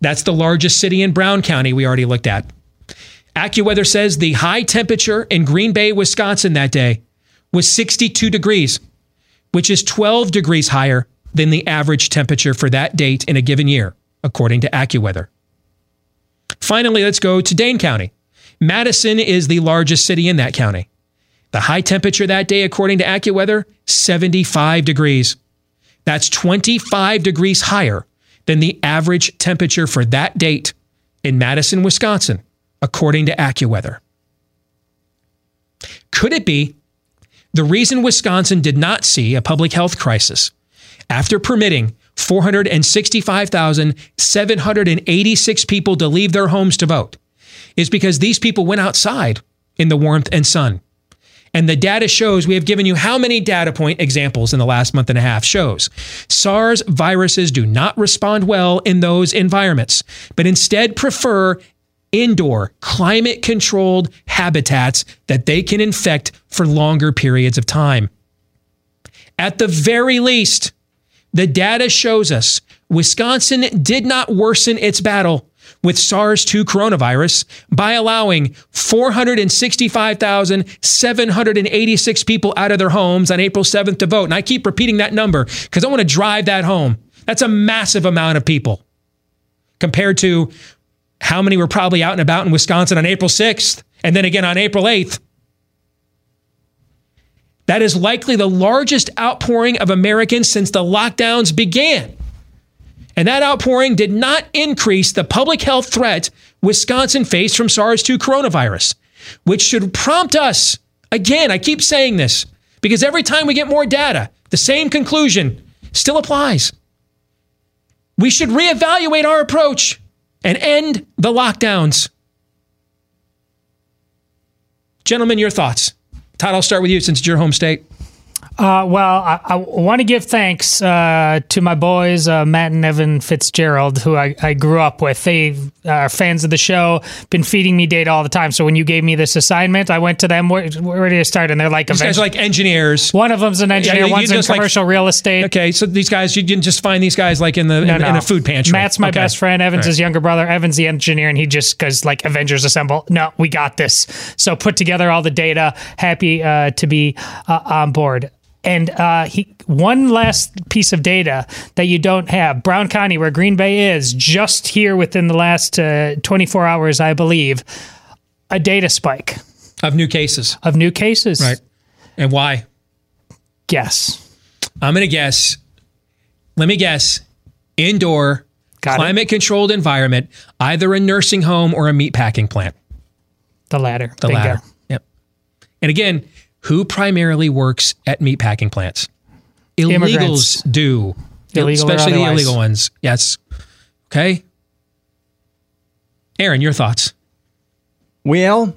That's the largest city in Brown County we already looked at. AccuWeather says the high temperature in Green Bay, Wisconsin that day was 62 degrees, which is 12 degrees higher than the average temperature for that date in a given year, according to AccuWeather. Finally, let's go to Dane County. Madison is the largest city in that county. The high temperature that day, according to AccuWeather, 75 degrees. That's 25 degrees higher than the average temperature for that date in Madison, Wisconsin, according to AccuWeather. Could it be the reason Wisconsin did not see a public health crisis after permitting 465,786 people to leave their homes to vote. Is because these people went outside in the warmth and sun. And the data shows we have given you how many data point examples in the last month and a half shows. SARS viruses do not respond well in those environments, but instead prefer indoor, climate controlled habitats that they can infect for longer periods of time. At the very least, the data shows us Wisconsin did not worsen its battle with SARS 2 coronavirus by allowing 465,786 people out of their homes on April 7th to vote. And I keep repeating that number because I want to drive that home. That's a massive amount of people compared to how many were probably out and about in Wisconsin on April 6th and then again on April 8th. That is likely the largest outpouring of Americans since the lockdowns began. And that outpouring did not increase the public health threat Wisconsin faced from SARS 2 coronavirus, which should prompt us, again, I keep saying this, because every time we get more data, the same conclusion still applies. We should reevaluate our approach and end the lockdowns. Gentlemen, your thoughts. Todd, I'll start with you since it's your home state. Uh, well, I, I want to give thanks uh, to my boys, uh, Matt and Evan Fitzgerald, who I, I grew up with. They are fans of the show, been feeding me data all the time. So when you gave me this assignment, I went to them. Where, where do you start? And they're like, these guys are like engineers. One of them's an engineer. Yeah, one's in just like- commercial real estate. Okay, so these guys, you didn't just find these guys like in the in, No, in no. a food pantry. Matt's my Okay. best friend. Evan's All his younger brother. Evan's the engineer, and he just because like Avengers Assemble. No, we got this. So put together all the data. Happy uh, to be uh, on board. And uh, he one last piece of data that you don't have. Brown County, where Green Bay is, just here within the last uh, 24 hours, I believe, a data spike of new cases. of new cases. Right. And why? Guess. I'm going to guess. Let me guess. Indoor, Got it. climate controlled environment, either a nursing home or a meat packing plant. The latter. The Bingo. latter. Yep. And again, who primarily works at meat packing plants? Illegals Immigrants. do. Illegal especially the illegal ones. Yes. Okay. Aaron, your thoughts? Well,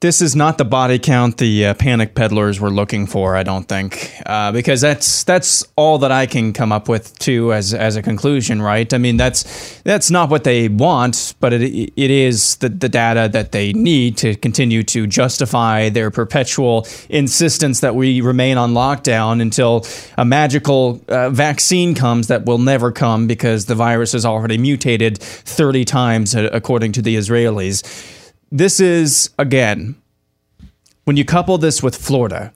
this is not the body count the uh, panic peddlers were looking for. I don't think, uh, because that's that's all that I can come up with too as as a conclusion, right? I mean, that's that's not what they want, but it it is the the data that they need to continue to justify their perpetual insistence that we remain on lockdown until a magical uh, vaccine comes that will never come because the virus has already mutated 30 times, uh, according to the Israelis this is again when you couple this with Florida.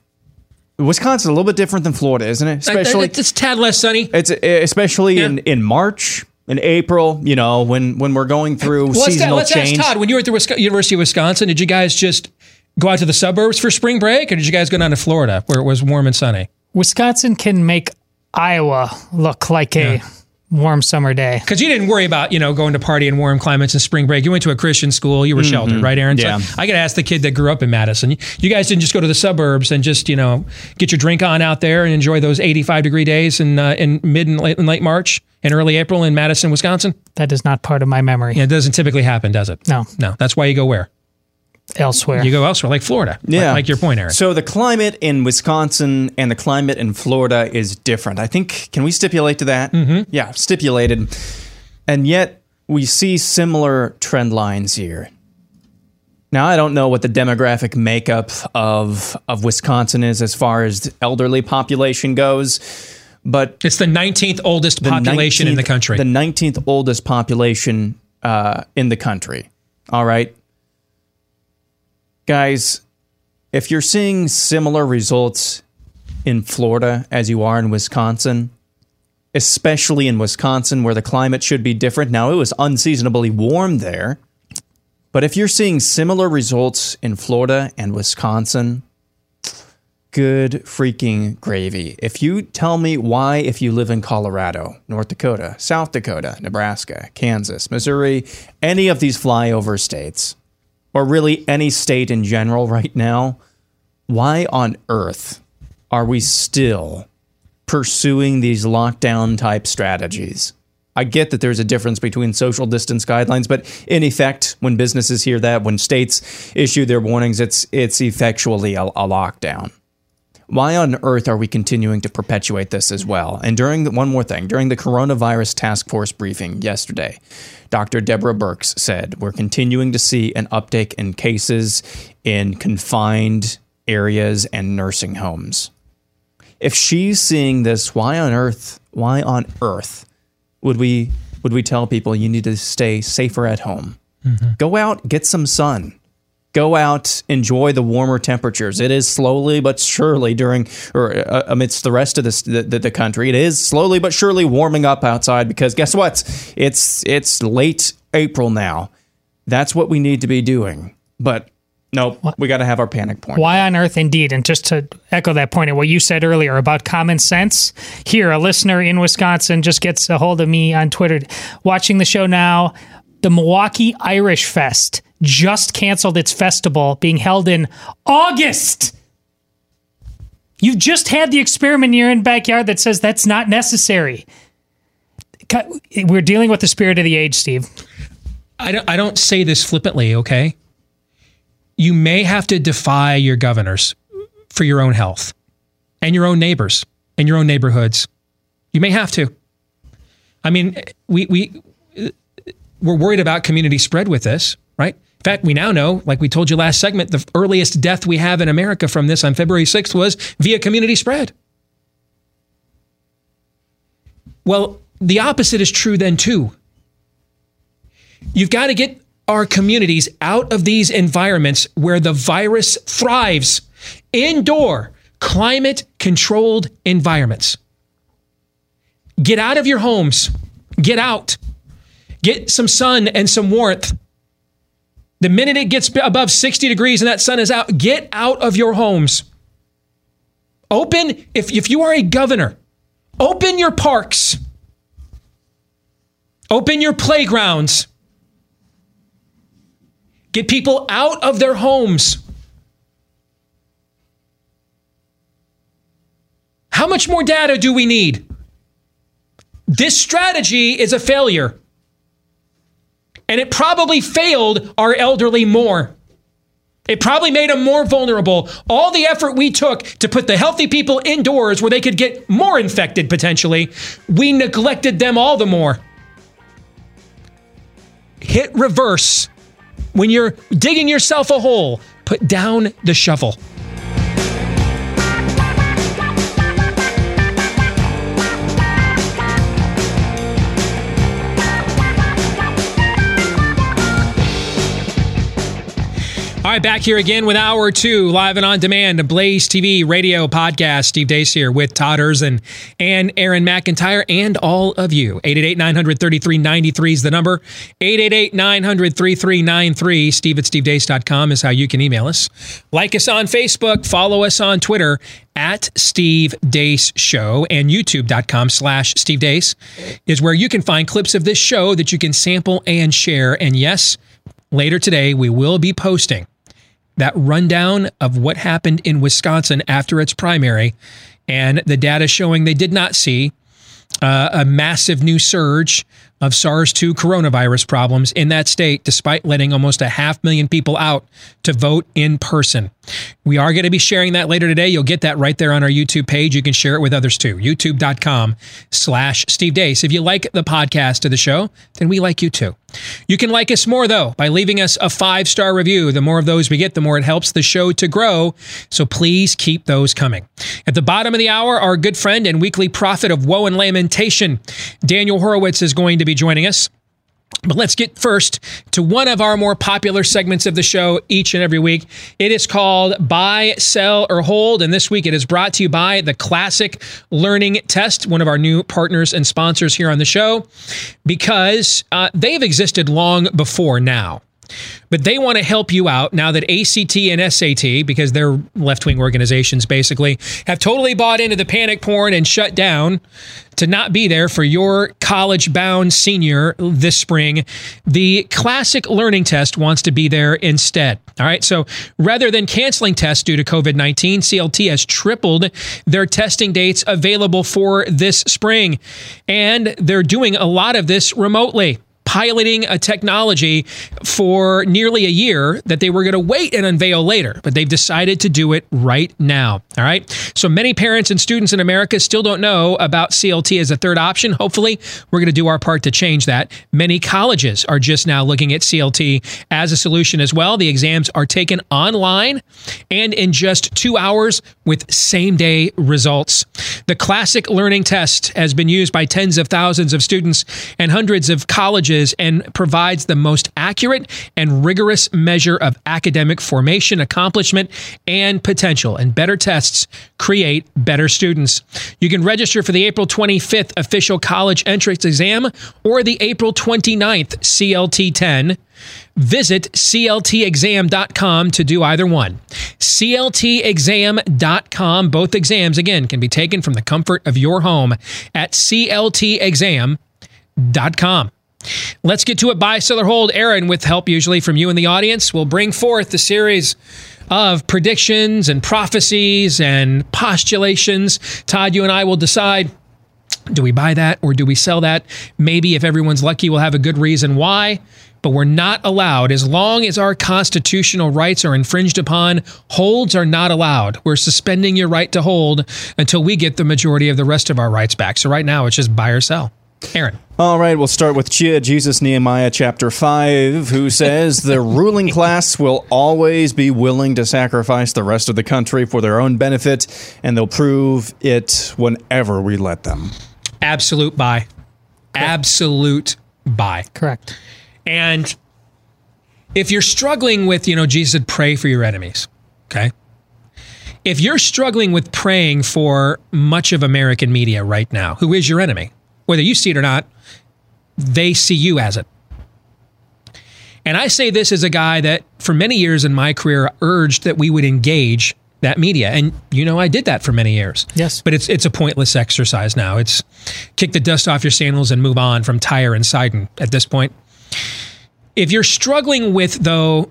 Wisconsin a little bit different than Florida, isn't it? Especially it's a tad less sunny. it's uh, especially in in March, in April. You know when when we're going through Let's, seasonal let's change. ask Todd. When you were at the Wisco- University of Wisconsin, did you guys just go out to the suburbs for spring break, or did you guys go down to Florida where it was warm and sunny? Wisconsin can make Iowa look like a warm summer day. Because you didn't worry about you know going to party in warm climates and spring break. You went to a Christian school. You were sheltered, right, Aaron? So Yeah. I got to ask the kid that grew up in Madison. You- You guys didn't just go to the suburbs and just you know get your drink on out there and enjoy those 85 degree days in uh, in mid and late, and late March and early April in Madison, Wisconsin. That is not part of my memory. Yeah, it doesn't typically happen, does it? No, No, that's why you go where elsewhere. you go elsewhere, like Florida. Yeah. like, your point, Eric. So the climate in Wisconsin and the climate in Florida is different. I think can we stipulate to that? Mm-hmm. Yeah, stipulated. And yet we see similar trend lines here. Now I don't know what the demographic makeup of of Wisconsin is as far as the elderly population goes, but It's the 19th oldest the population in the country. The 19th oldest population uh, in the country. All right. Guys, if you're seeing similar results in Florida as you are in Wisconsin, especially in Wisconsin where the climate should be different, now it was unseasonably warm there. But if you're seeing similar results in Florida and Wisconsin, good freaking gravy. If you tell me why, if you live in Colorado, North Dakota, South Dakota, Nebraska, Kansas, Missouri, any of these flyover states, or really any state in general right now, why on earth are we still pursuing these lockdown type strategies? I get that there's a difference between social distance guidelines, but in effect, when businesses hear that, when states issue their warnings, it's it's effectually a, a lockdown. Why on earth are we continuing to perpetuate this as well? And during the, one more thing, during the coronavirus task force briefing yesterday, Dr. Deborah Birx said we're continuing to see an uptick in cases in confined areas and nursing homes. If she's seeing this, why on earth? Why on earth would we would we tell people you need to stay safer at home? Mm-hmm. Go out, get some sun. Go out, enjoy the warmer temperatures. It is slowly but surely during or uh, amidst the rest of this, the, the the country. It is slowly but surely warming up outside because guess what? It's it's late April now. That's what we need to be doing. But nope, we got to have our panic point. Why on earth, indeed? And just to echo that point and what you said earlier about common sense, here, a listener in Wisconsin just gets a hold of me on Twitter watching the show now. The Milwaukee Irish Fest just canceled its festival being held in August. You've just had the experiment in your own backyard that says that's not necessary. We're dealing with the spirit of the age, Steve. I don't, I don't say this flippantly, okay? You may have to defy your governors for your own health and your own neighbors and your own neighborhoods. You may have to. I mean, we we we're worried about community spread with this, right? In fact, we now know, like we told you last segment, the earliest death we have in America from this on February 6th was via community spread. Well, the opposite is true then too. You've got to get our communities out of these environments where the virus thrives. Indoor, climate controlled environments. Get out of your homes. Get out. Get some sun and some warmth. The minute it gets above 60 degrees and that sun is out, get out of your homes. Open, if, if you are a governor, open your parks, open your playgrounds. Get people out of their homes. How much more data do we need? This strategy is a failure. And it probably failed our elderly more. It probably made them more vulnerable. All the effort we took to put the healthy people indoors where they could get more infected potentially, we neglected them all the more. Hit reverse. When you're digging yourself a hole, put down the shovel. Right, back here again with hour two, live and on demand, Blaze TV radio podcast. Steve Deace here with Todd Erzen and Aaron McIntyre and all of you. 888 900 3393 is the number. 888 900 3393. Steve at stevedeace.com is how you can email us. Like us on Facebook, follow us on Twitter at Steve Deace Show and youtube.com slash Steve Deace is where you can find clips of this show that you can sample and share. And yes, later today, we will be posting that rundown of what happened in Wisconsin after its primary and the data showing they did not see uh, a massive new surge of SARS 2 coronavirus problems in that state, despite letting almost a half million people out to vote in person. We are going to be sharing that later today. You'll get that right there on our YouTube page. You can share it with others too. YouTube.com slash Steve Deace. If you like the podcast of the show, then we like you too. You can like us more though by leaving us a five star review. The more of those we get, the more it helps the show to grow. So please keep those coming. At the bottom of the hour, our good friend and weekly prophet of woe and lamentation, Daniel Horowitz, is going to be joining us. But let's get first to one of our more popular segments of the show each and every week. It is called Buy, Sell, or Hold. And this week it is brought to you by the Classic Learning Test, one of our new partners and sponsors here on the show, because uh, they've existed long before now. But they want to help you out now that ACT and SAT, because they're left wing organizations basically, have totally bought into the panic porn and shut down to not be there for your college bound senior this spring. The classic learning test wants to be there instead. All right. So rather than canceling tests due to COVID 19, CLT has tripled their testing dates available for this spring. And they're doing a lot of this remotely piloting a technology for nearly a year that they were going to wait and unveil later, but they've decided to do it right now. All right. So many parents and students in America still don't know about CLT as a third option. Hopefully, we're going to do our part to change that. Many colleges are just now looking at CLT as a solution as well. The exams are taken online and in just two hours with same day results. The classic learning test has been used by tens of thousands of students and hundreds of colleges and provides the most accurate and rigorous measure of academic formation, accomplishment, and potential. And better tests create better students. You can register for the April 25th official college entrance exam or the April 29th CLT 10. Visit cltexam.com to do either one. cltexam.com. Both exams, again, can be taken from the comfort of your home at cltexam.com. Let's get to it. Buy, sell, or hold. Aaron, with help usually from you and the audience, will bring forth the series of predictions and prophecies and postulations. Todd, you and I will decide do we buy that or do we sell that? Maybe if everyone's lucky, we'll have a good reason why. But we're not allowed, as long as our constitutional rights are infringed upon, holds are not allowed. We're suspending your right to hold until we get the majority of the rest of our rights back. So right now, it's just buy or sell. Aaron. All right, we'll start with Chia, Jesus Nehemiah chapter 5, who says the ruling class will always be willing to sacrifice the rest of the country for their own benefit, and they'll prove it whenever we let them. Absolute buy. Absolute buy. Correct. And if you're struggling with, you know, Jesus said, pray for your enemies, okay? If you're struggling with praying for much of American media right now, who is your enemy? Whether you see it or not, they see you as it. And I say this as a guy that for many years in my career urged that we would engage that media. And you know I did that for many years. Yes. But it's it's a pointless exercise now. It's kick the dust off your sandals and move on from Tyre and Sidon at this point. If you're struggling with though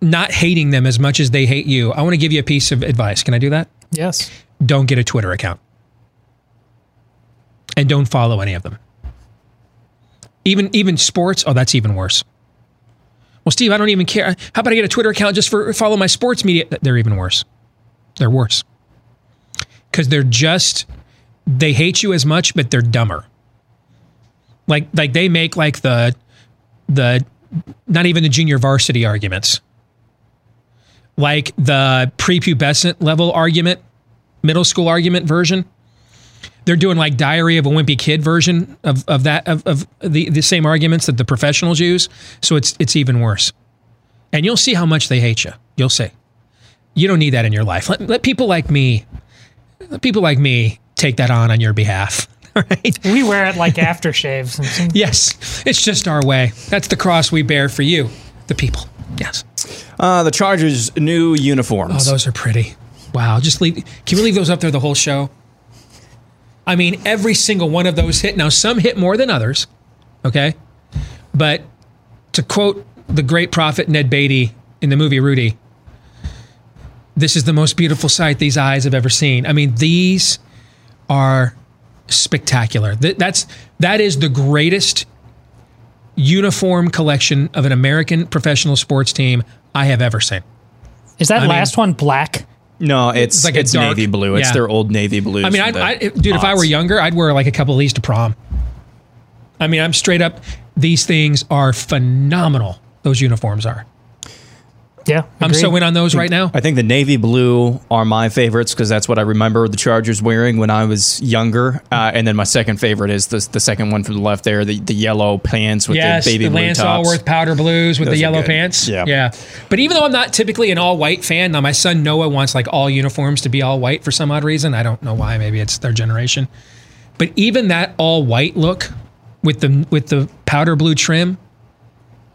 not hating them as much as they hate you, I want to give you a piece of advice. Can I do that? Yes. Don't get a Twitter account. And don't follow any of them. Even even sports, oh that's even worse. Well, Steve, I don't even care. How about I get a Twitter account just for follow my sports media? They're even worse. They're worse. Cuz they're just they hate you as much but they're dumber. Like like they make like the the not even the junior varsity arguments. Like the prepubescent level argument, middle school argument version. They're doing like Diary of a Wimpy Kid version of, of that of, of the, the same arguments that the professionals use. So it's it's even worse. And you'll see how much they hate you. You'll see. You don't need that in your life. Let, let people like me, let people like me take that on on your behalf. All right. We wear it like aftershaves. Yes, it's just our way. That's the cross we bear for you, the people. Yes. Uh, the Chargers' new uniforms. Oh, those are pretty. Wow. Just leave. Can we leave those up there the whole show? I mean, every single one of those hit. Now, some hit more than others. Okay. But to quote the great prophet Ned Beatty in the movie Rudy, this is the most beautiful sight these eyes have ever seen. I mean, these are spectacular. That's that is the greatest uniform collection of an American professional sports team I have ever seen. Is that I mean- last one black? No, it's It's like a it's dark- navy blue. It's yeah. their old navy blue. I mean, I, I, dude, if I were younger, I'd wear like a couple of these to prom. I mean, I'm straight up. These things are phenomenal. Those uniforms are. Yeah. I'm so in on those right now. I think the navy blue are my favorites because that's what I remember the Chargers wearing when I was younger. Uh, and then my second favorite is the, the second one from the left there, the, the yellow pants with yes, the baby the blue Lance tops. Allworth powder blues with Those the yellow good. pants. Yeah. yeah. But even though I'm not typically an all white fan, now my son Noah wants like all uniforms to be all white for some odd reason. I don't know why. Maybe it's their generation. But even that all white look with the with the powder blue trim,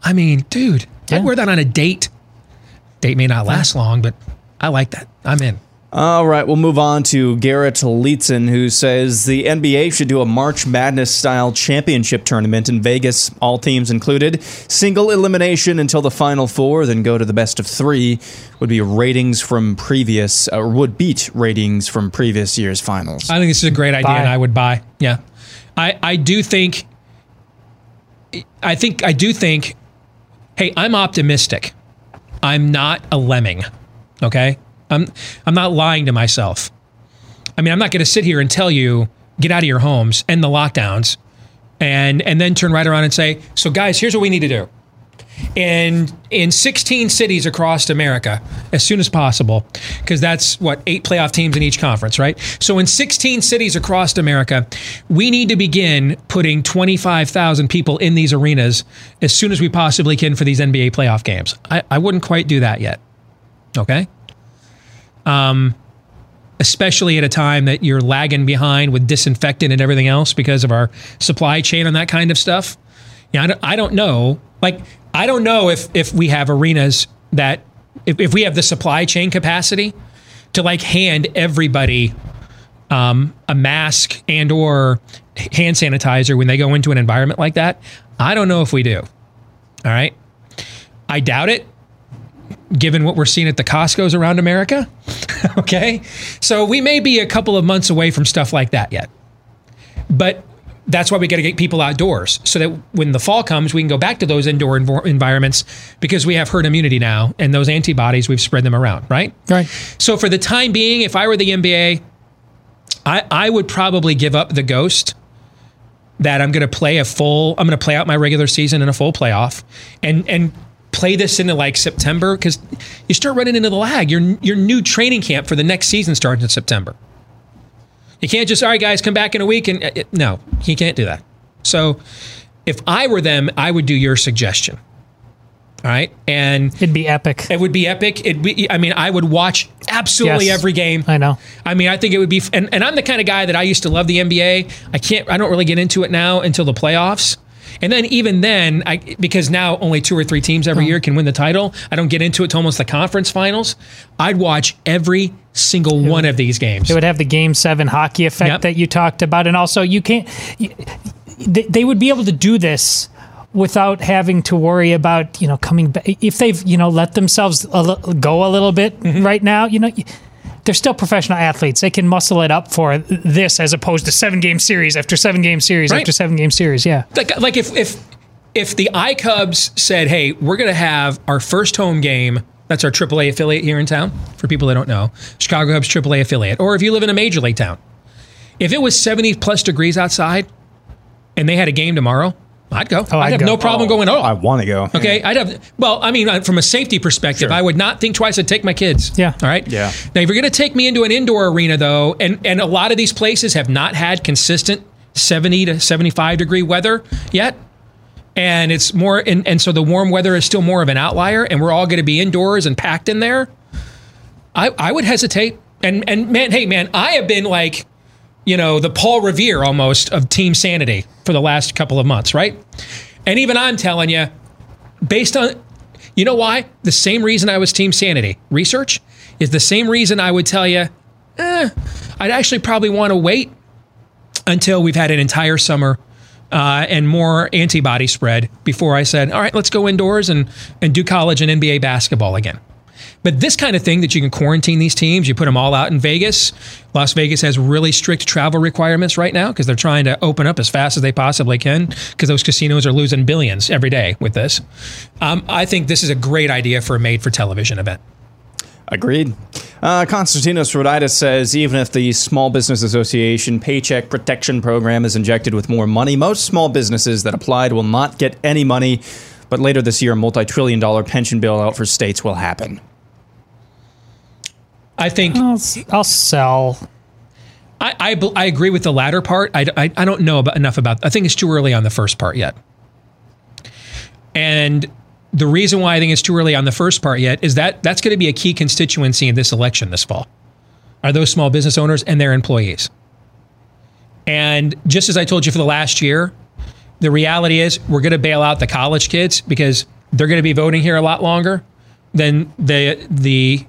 I mean, dude, I'd wear that on a date. Date may not last long, but I like that. I'm in. All right, we'll move on to Garrett Leitzen, who says the NBA should do a March Madness style championship tournament in Vegas, all teams included. Single elimination until the final four, then go to the best of three. Would be ratings from previous, or would beat ratings from previous year's finals. I think this is a great idea, Buy. and I would buy. Yeah, I I do think. I think I do think. Hey, I'm optimistic. I'm not a lemming. Okay, I'm I'm not lying to myself. I mean, I'm not going to sit here and tell you get out of your homes, end the lockdowns, and and then turn right around and say, so guys, here's what we need to do. And in 16 cities across America, as soon as possible, because that's what eight playoff teams in each conference, right? So in 16 cities across America, we need to begin putting 25,000 people in these arenas as soon as we possibly can for these NBA playoff games. I, I wouldn't quite do that yet. Okay. Um, especially at a time that you're lagging behind with disinfectant and everything else because of our supply chain and that kind of stuff. Yeah, I don't, I don't know. Like, I don't know if if we have arenas that if, if we have the supply chain capacity to like hand everybody um, a mask and or hand sanitizer when they go into an environment like that. I don't know if we do. All right. I doubt it given what we're seeing at the Costco's around America. okay. So we may be a couple of months away from stuff like that yet. But that's why we got to get people outdoors so that when the fall comes, we can go back to those indoor env- environments because we have herd immunity now and those antibodies, we've spread them around, right? Right. So for the time being, if I were the NBA, I, I would probably give up the ghost that I'm going to play a full, I'm going to play out my regular season in a full playoff and, and play this into like September because you start running into the lag. Your, your new training camp for the next season starts in September. You can't just, all right, guys, come back in a week. And uh, no, he can't do that. So if I were them, I would do your suggestion. All right. And it'd be epic. It would be epic. It'd be, I mean, I would watch absolutely Yes. every game. I know. I mean, I think it would be, and, and I'm the kind of guy that I used to love the NBA. I can't, I don't really get into it now until the playoffs. And then even then, I because now only two or three teams every year can win the title. I don't get into it to almost the conference finals. I'd watch every single one of these games. It would have the game seven hockey effect Yep. that you talked about, and also you can't. They, they would be able to do this without having to worry about you know coming back if they've you know let themselves a go a little bit Mm-hmm. right now. You know. They're still professional athletes. They can muscle it up for this as opposed to seven game series after seven game series Right. after seven game series. Yeah. like like if if if the I-Cubs said, "Hey, we're going to have our first home game." That's our AAA affiliate here in town. For people that don't know, Chicago Cubs AAA affiliate. Or if you live in a major league town, if it was 70 plus degrees outside, and they had a game tomorrow, I'd go. I'd, I'd have go. no problem going. Oh, I want to go. Okay, I'd have. Well, I mean, uh, from a safety perspective, Sure. I would not think twice. I'd take my kids. Yeah. All right. Yeah. Now, if you're going to take me into an indoor arena, though, and and a lot of these places have not had consistent 70 to 75 degree weather yet, and it's more, and and so the warm weather is still more of an outlier, and we're all going to be indoors and packed in there. I I would hesitate. And and man, hey man, I have been like you know, the Paul Revere almost of Team Sanity for the last couple of months, right? And even I'm telling you, based on, you know why? The same reason I was Team Sanity research is the same reason I would tell you, eh, I'd actually probably want to wait until we've had an entire summer uh, and more antibody spread before I said, all right, let's go indoors and, and do college and NBA basketball again. But this kind of thing that you can quarantine these teams, you put them all out in Vegas. Las Vegas has really strict travel requirements right now because they're trying to open up as fast as they possibly can because those casinos are losing billions every day with this. Um, I think this is a great idea for a made for television event. Agreed. Uh, Konstantinos Roditis says even if the Small Business Association Paycheck Protection Program is injected with more money, most small businesses that applied will not get any money. But later this year, a multi trillion dollar pension bailout for states will happen. I think I'll, I'll sell. I, I, I agree with the latter part. I, I, I don't know about, enough about. I think it's too early on the first part yet. And the reason why I think it's too early on the first part yet is that that's going to be a key constituency in this election this fall. Are those small business owners and their employees? And just as I told you for the last year, the reality is we're going to bail out the college kids because they're going to be voting here a lot longer than the the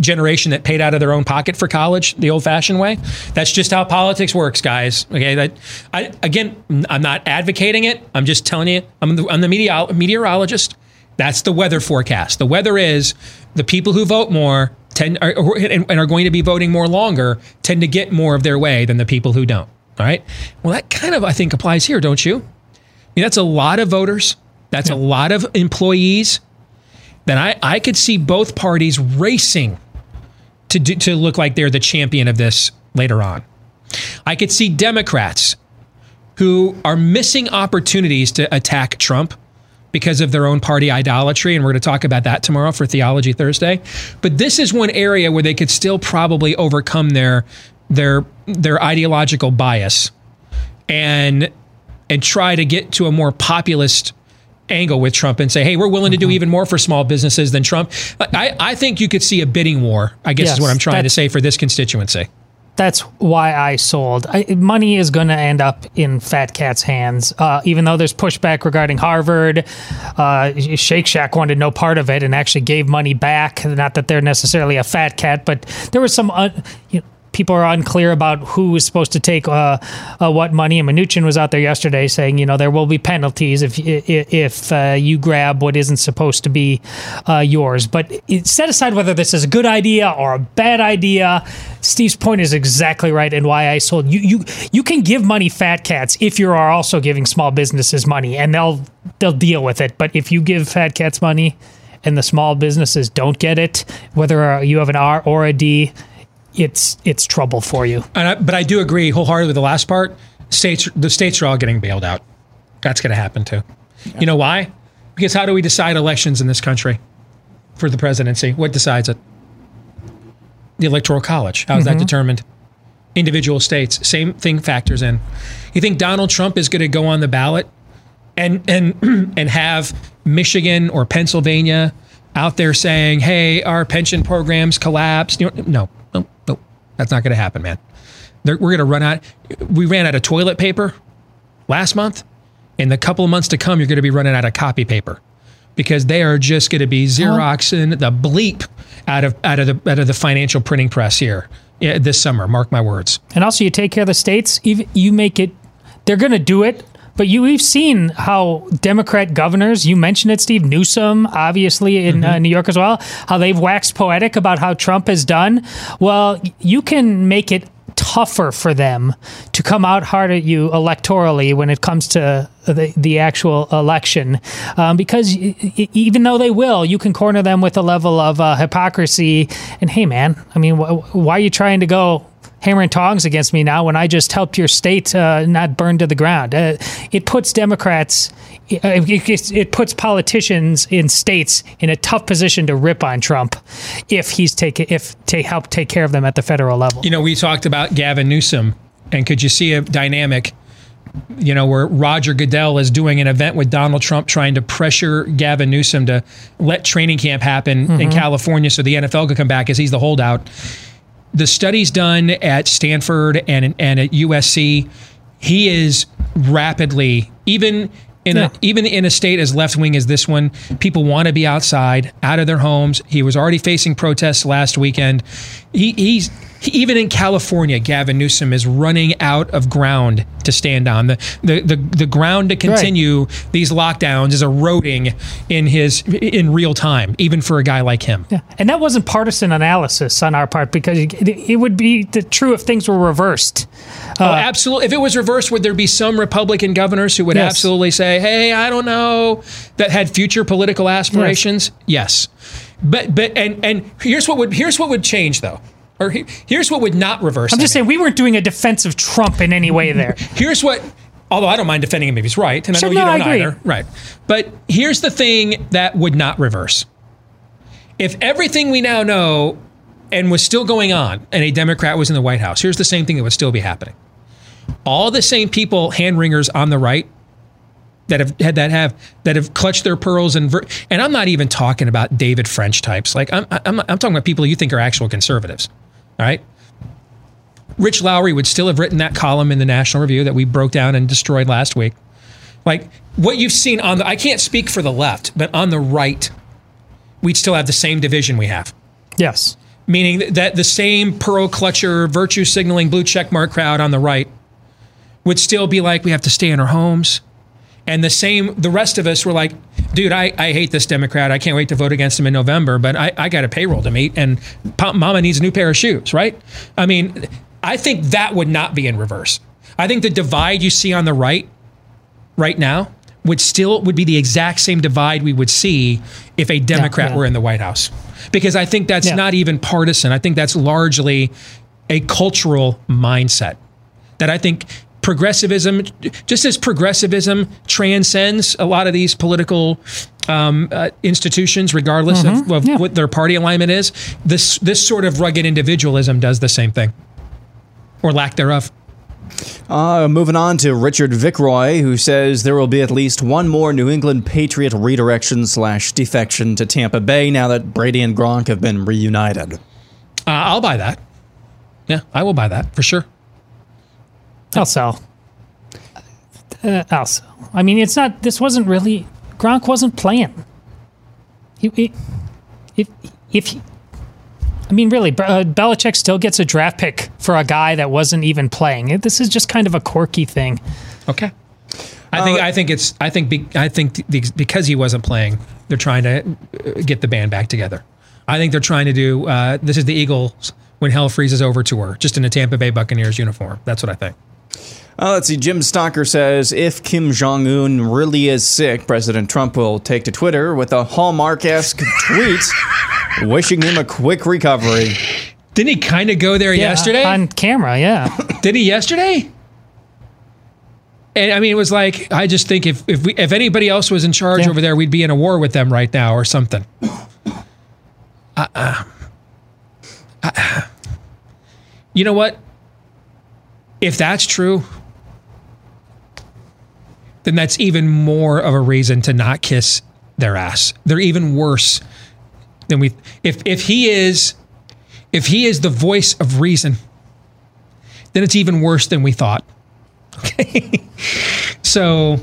generation that paid out of their own pocket for college the old-fashioned way. That's just how politics works, guys. Okay, that I again, I'm not advocating it. I'm just telling you. I'm the, I'm the meteor, meteorologist. That's the weather forecast. The weather is the people who vote more tend are, and, and are going to be voting more longer tend to get more of their way than the people who don't. All right. Well, that kind of I think applies here, don't you? I mean, that's a lot of voters. That's a lot of employees. Then I, I could see both parties racing to do, to look like they're the champion of this later on. I could see Democrats who are missing opportunities to attack Trump because of their own party idolatry. And we're going to talk about that tomorrow for Theology Thursday. But this is one area where they could still probably overcome their their their ideological bias and and try to get to a more populist angle with Trump and say, hey, we're willing to do even more for small businesses than Trump. I, I think you could see a bidding war, I guess Yes, is what I'm trying to say for this constituency. that's why I sold. I, money is going to end up in Fat Cat's hands, uh, even though there's pushback regarding Harvard. Uh, Shake Shack wanted no part of it and actually gave money back. Not that they're necessarily a fat cat, but there was some. Un, you know, People are unclear about who is supposed to take uh, uh, what money. And Mnuchin was out there yesterday saying, you know, there will be penalties if if, uh, you grab what isn't supposed to be uh, yours. But it, set aside whether this is a good idea or a bad idea. Steve's point is exactly right, and why I sold you. You you can give money fat cats if you are also giving small businesses money, and they'll they'll deal with it. But if you give fat cats money, and the small businesses don't get it, whether uh, you have an R or a D, it's it's trouble for you. And I, but I do agree wholeheartedly with the last part. States, the states are all getting bailed out. That's going to happen too. You know why? Because how do we decide elections in this country for the presidency? What decides it? The Electoral College. How is that mm-hmm. determined? Individual states. Same thing factors in. You think Donald Trump is going to go on the ballot and and and have Michigan or Pennsylvania out there saying, "Hey, our pension programs collapsed." You know, no, no, no, that's not going to happen, man. They're, we're going to run out. We ran out of toilet paper last month. In the couple of months to come, you're going to be running out of copy paper because they are just going to be uh-huh. xeroxing the bleep out of out of the out of the financial printing press here this summer. Mark my words. And also, you take care of the states. Even you make it. They're going to do it. But you, we've seen how Democrat governors, you mentioned it, Steve Newsom, obviously in uh, New York as well, how they've waxed poetic about how Trump has done. Well, you can make it tougher for them to come out hard at you electorally when it comes to the, the actual election. Um, because y- y- even though they will, you can corner them with a level of uh, hypocrisy. And hey, man, I mean, wh- why are you trying to go hammer and tongs against me now when I just helped your state uh, not burn to the ground. Uh, it puts Democrats, uh, it, it, puts politicians in states in a tough position to rip on Trump if he's take if to help take care of them at the federal level. You know, we talked about Gavin Newsom, and could you see a dynamic? You know, where Roger Goodell is doing an event with Donald Trump, trying to pressure Gavin Newsom to let training camp happen in Mhm. California so the NFL could come back as he's the holdout. The studies done at Stanford and and at USC, he is rapidly even in Yeah. a even in a state as left wing as this one, people want to be outside, out of their homes. He was already facing protests last weekend. He, he's he, even in California, Gavin Newsom is running out of ground to stand on. The the the, the ground to continue these lockdowns is eroding in his in real time, even for a guy like him. Yeah. And that wasn't partisan analysis on our part because it, would be the true if things were reversed. oh, uh, absolutely. If it was reversed, would there be some Republican governors who would Yes. absolutely say, "Hey, I don't know," that had future political aspirations? Yes. But but and and here's what would here's what would change though, or he- here's what would not reverse. I'm just saying we weren't doing a defense of Trump in any way there. Here's what, although I don't mind defending him if he's right, and Sure, I know no, you don't either. Right. But here's the thing that would not reverse. If everything we now know and was still going on and a Democrat was in the White House, here's the same thing that would still be happening. All the same people, hand wringers on the right, that have had that have that have clutched their pearls and ver- and I'm not even talking about David French types. Like I'm I'm, I'm talking about people you think are actual conservatives. Right. Rich Lowry would still have written that column in the National Review that we broke down and destroyed last week. Like what you've seen on the, I can't speak for the left, but on the right, we'd still have the same division we have. Yes. Meaning that the same pearl clutcher, virtue signaling, blue check mark crowd on the right would still be like, we have to stay in our homes. And the same, the rest of us were like, dude, I, I hate this Democrat. I can't wait to vote against him in November, but I, I got a payroll to meet and mama needs a new pair of shoes, right? I mean, I think that would not be in reverse. I think the divide you see on the right right now would still would be the exact same divide we would see if a Democrat yeah. were in the White House. Because I think that's Yeah. not even partisan. I think that's largely a cultural mindset that I think progressivism, just as progressivism transcends a lot of these political um, uh, institutions, regardless of, of what their party alignment is, this this sort of rugged individualism does the same thing, or lack thereof. Uh, moving on to Richard Vickroy, who says there will be at least one more New England Patriot redirection slash defection to Tampa Bay now that Brady and Gronk have been reunited. Uh, I'll buy that. Yeah, I will buy that for sure. I'll sell. Uh, I'll sell. I mean, it's not. This wasn't really. Gronk wasn't playing. He, he- if if he, I mean, really, uh, Belichick still gets a draft pick for a guy that wasn't even playing. This is just kind of a quirky thing. Okay. I think I think it's I think be, I think the, because he wasn't playing, they're trying to uh, get the band back together. I think they're trying to do uh, this is the Eagles when hell freezes over tour, just in a Tampa Bay Buccaneers uniform. That's what I think. Uh, let's see. Jim Stocker says if Kim Jong Un really is sick, President Trump will take to Twitter with a Hallmark esque tweet wishing him a quick recovery. Didn't he kind of go there Yeah, yesterday? on camera. Yeah, Did he yesterday? And I mean, it was like I just think if if we, if anybody else was in charge Yeah. over there, we'd be in a war with them right now or something. Uh, uh, uh, you know what? If that's true, then that's even more of a reason to not kiss their ass. They're even worse than we. If if he is, if he is the voice of reason, then it's even worse than we thought. Okay. so,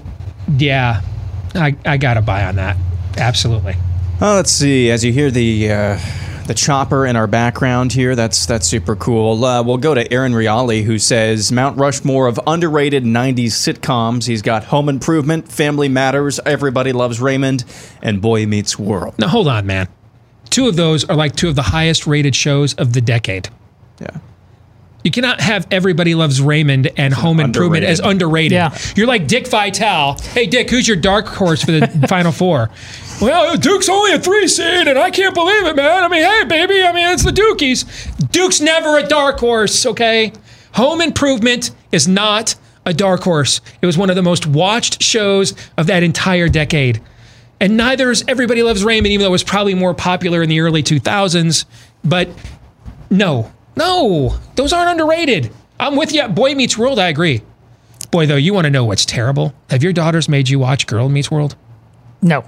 yeah, I, I got to buy on that. Absolutely. Oh, let's see. As you hear the uh, the chopper in our background here, that's that's super cool. Uh, we'll go to Aaron Riali, who says Mount Rushmore of underrated '90s sitcoms. He's got Home Improvement, Family Matters, Everybody Loves Raymond, and Boy Meets World. Now, hold on, man. Two of those are like two of the highest rated shows of the decade. Yeah. You cannot have Everybody Loves Raymond and Home Improvement as underrated. Yeah. You're like Dick Vitale. Hey, Dick, who's your dark horse for the Final Four? Well, Duke's only a three seed, and I can't believe it, man. I mean, hey, baby, I mean, it's the Dukies. Duke's never a dark horse, okay? Home Improvement is not a dark horse. It was one of the most watched shows of that entire decade. And neither is Everybody Loves Raymond, even though it was probably more popular in the early 2000s. But no, no, those aren't underrated. I'm with you. Boy Meets World, I agree. Boy, though, you want to know what's terrible? Have your daughters made you watch Girl Meets World? no.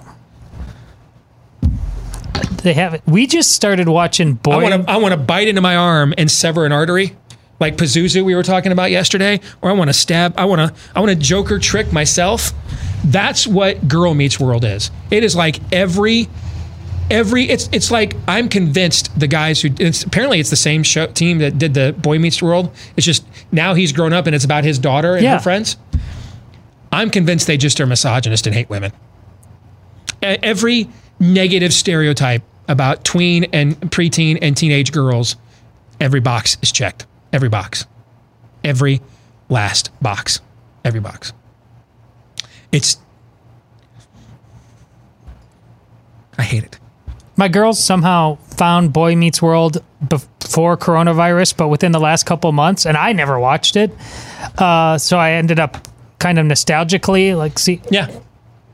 They haven't. We just started watching Boy. I want to I want to bite into my arm and sever an artery, like Pazuzu we were talking about yesterday, or I want to stab. I want to I want to Joker trick myself. That's what Girl Meets World is. It is like every every it's it's like I'm convinced the guys who it's, apparently it's the same show team that did the Boy Meets World. It's just now he's grown up and it's about his daughter and Yeah. her friends. I'm convinced they just are misogynist and hate women. Every negative stereotype about tween and preteen and teenage girls, every box is checked. Every box. Every last box. Every box. It's. I hate it. My girls somehow found Boy Meets World before coronavirus, but within the last couple months, and I never watched it. Uh, so I ended up kind of nostalgically like see. Yeah.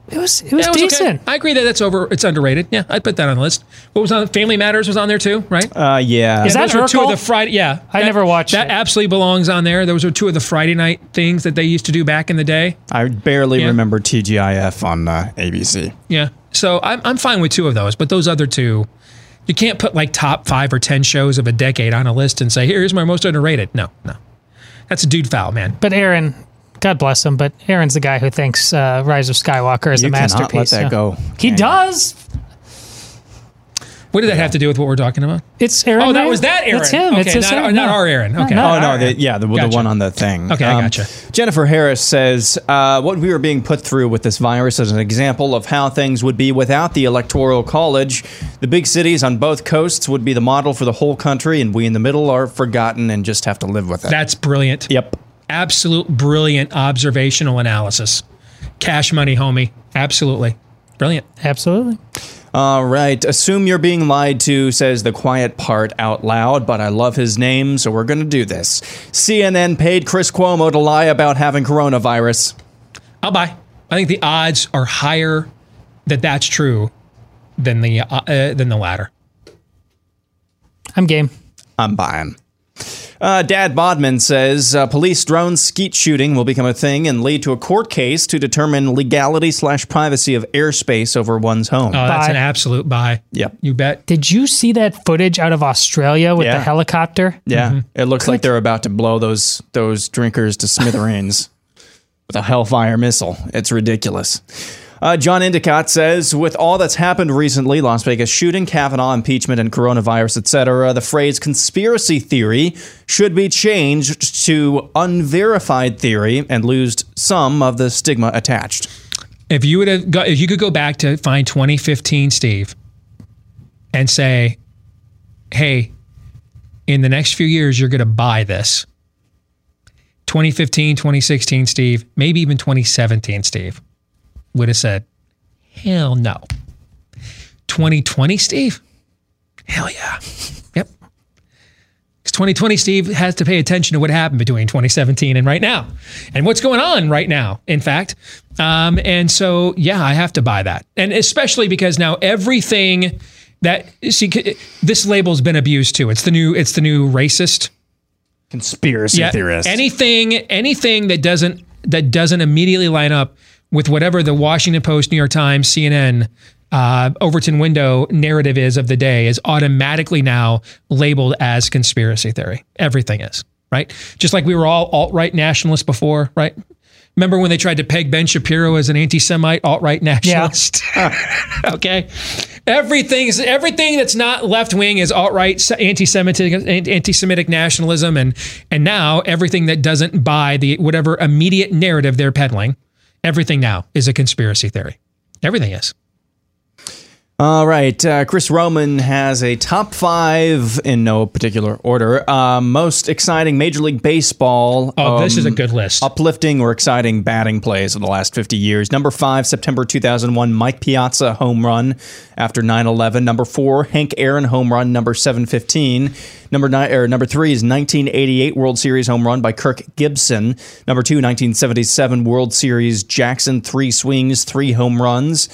It was it was Yeah, it was decent. okay. I agree that that's over. It's underrated. Yeah, I'd put that on the list. What was on Family Matters was on there too, right? Uh, yeah. Is that those were two of the Friday. Yeah, I That- never watched That it. absolutely belongs on there. Those were two of the Friday night things that they used to do back in the day. I barely Yeah. remember TGIF on uh, ABC. Yeah. So I'm, I'm fine with two of those, but those other two, you can't put like top five or 10 shows of a decade on a list and say, here's my most underrated. No, no. That's a dude foul, man. But Aaron, God bless him, but Aaron's the guy who thinks uh, Rise of Skywalker is You a cannot masterpiece. let that so- go, He can you? does. What did that have to do with what we're talking about? It's Aaron. Oh, that there. was that Aaron. It's him. Okay, it's his not, Aaron. not No. our Aaron. Okay. No, Oh no, the, yeah, the, the one on the thing. Okay, I gotcha. Jennifer Harris says uh, what we were being put through with this virus is an example of how things would be without the electoral college. The big cities on both coasts would be the model for the whole country, and we in the middle are forgotten and just have to live with it. That's brilliant. yep. Absolute brilliant observational analysis. Cash money, homie. Absolutely. Brilliant. Absolutely. All right. Assume you're being lied to, says the quiet part out loud, but I love his name, so we're going to do this. CNN paid Chris Cuomo to lie about having coronavirus. I'll buy. I think the odds are higher that that's true than the uh, uh, than the latter. I'm game. I'm buying. Uh, Dad Bodman says uh, police drone skeet shooting will become a thing and lead to a court case to determine legality slash privacy of airspace over one's home. Oh, that's Buy. an absolute buy. Yep. You bet. Did you see that footage out of Australia with Yeah. the helicopter? Yeah, it looks like they're about to blow those those drinkers to smithereens with a Hellfire missile. It's ridiculous. Uh, John Endicott says, with all that's happened recently, Las Vegas shooting, Kavanaugh impeachment, and coronavirus, etc., the phrase conspiracy theory should be changed to unverified theory and lose some of the stigma attached. If you would have go, if you could go back to find 2015 Steve and say, "Hey, in the next few years you're going to buy this." 2015, 2016 Steve, maybe even 2017 Steve would have said, "Hell no." 2020 Steve? Hell yeah. Yep. Because 2020 Steve has to pay attention to what happened between 2017 and right now, and what's going on right now. In fact, um, and so yeah, I have to buy that, and especially because now everything that see this label's been abused too. It's the new it's the new racist Conspiracy theorist. Anything anything that doesn't that doesn't immediately line up with whatever the Washington Post, New York Times, CNN, uh, Overton window narrative is of the day is automatically now labeled as conspiracy theory. Everything is right. Just like we were all alt right nationalists before, right? Remember when they tried to peg Ben Shapiro as an anti-Semite alt-right nationalist? Yeah. okay, everything's everything that's not left-wing is alt-right anti-Semitic anti-Semitic nationalism, and and now everything that doesn't buy the whatever immediate narrative they're peddling, everything now is a conspiracy theory. Everything is. All right. Uh, Chris Roman has a top five in no particular order. Uh, most exciting Major League Baseball. Oh, this is a um, good list. Uplifting or exciting batting plays of the last 50 years. Number five, September 2001, Mike Piazza home run after 9 11. Number four, Hank Aaron home run, number 715. Number nine or number three is 1988 World Series home run by Kirk Gibson. Number two, 1977 World Series Jackson, three swings, three home runs.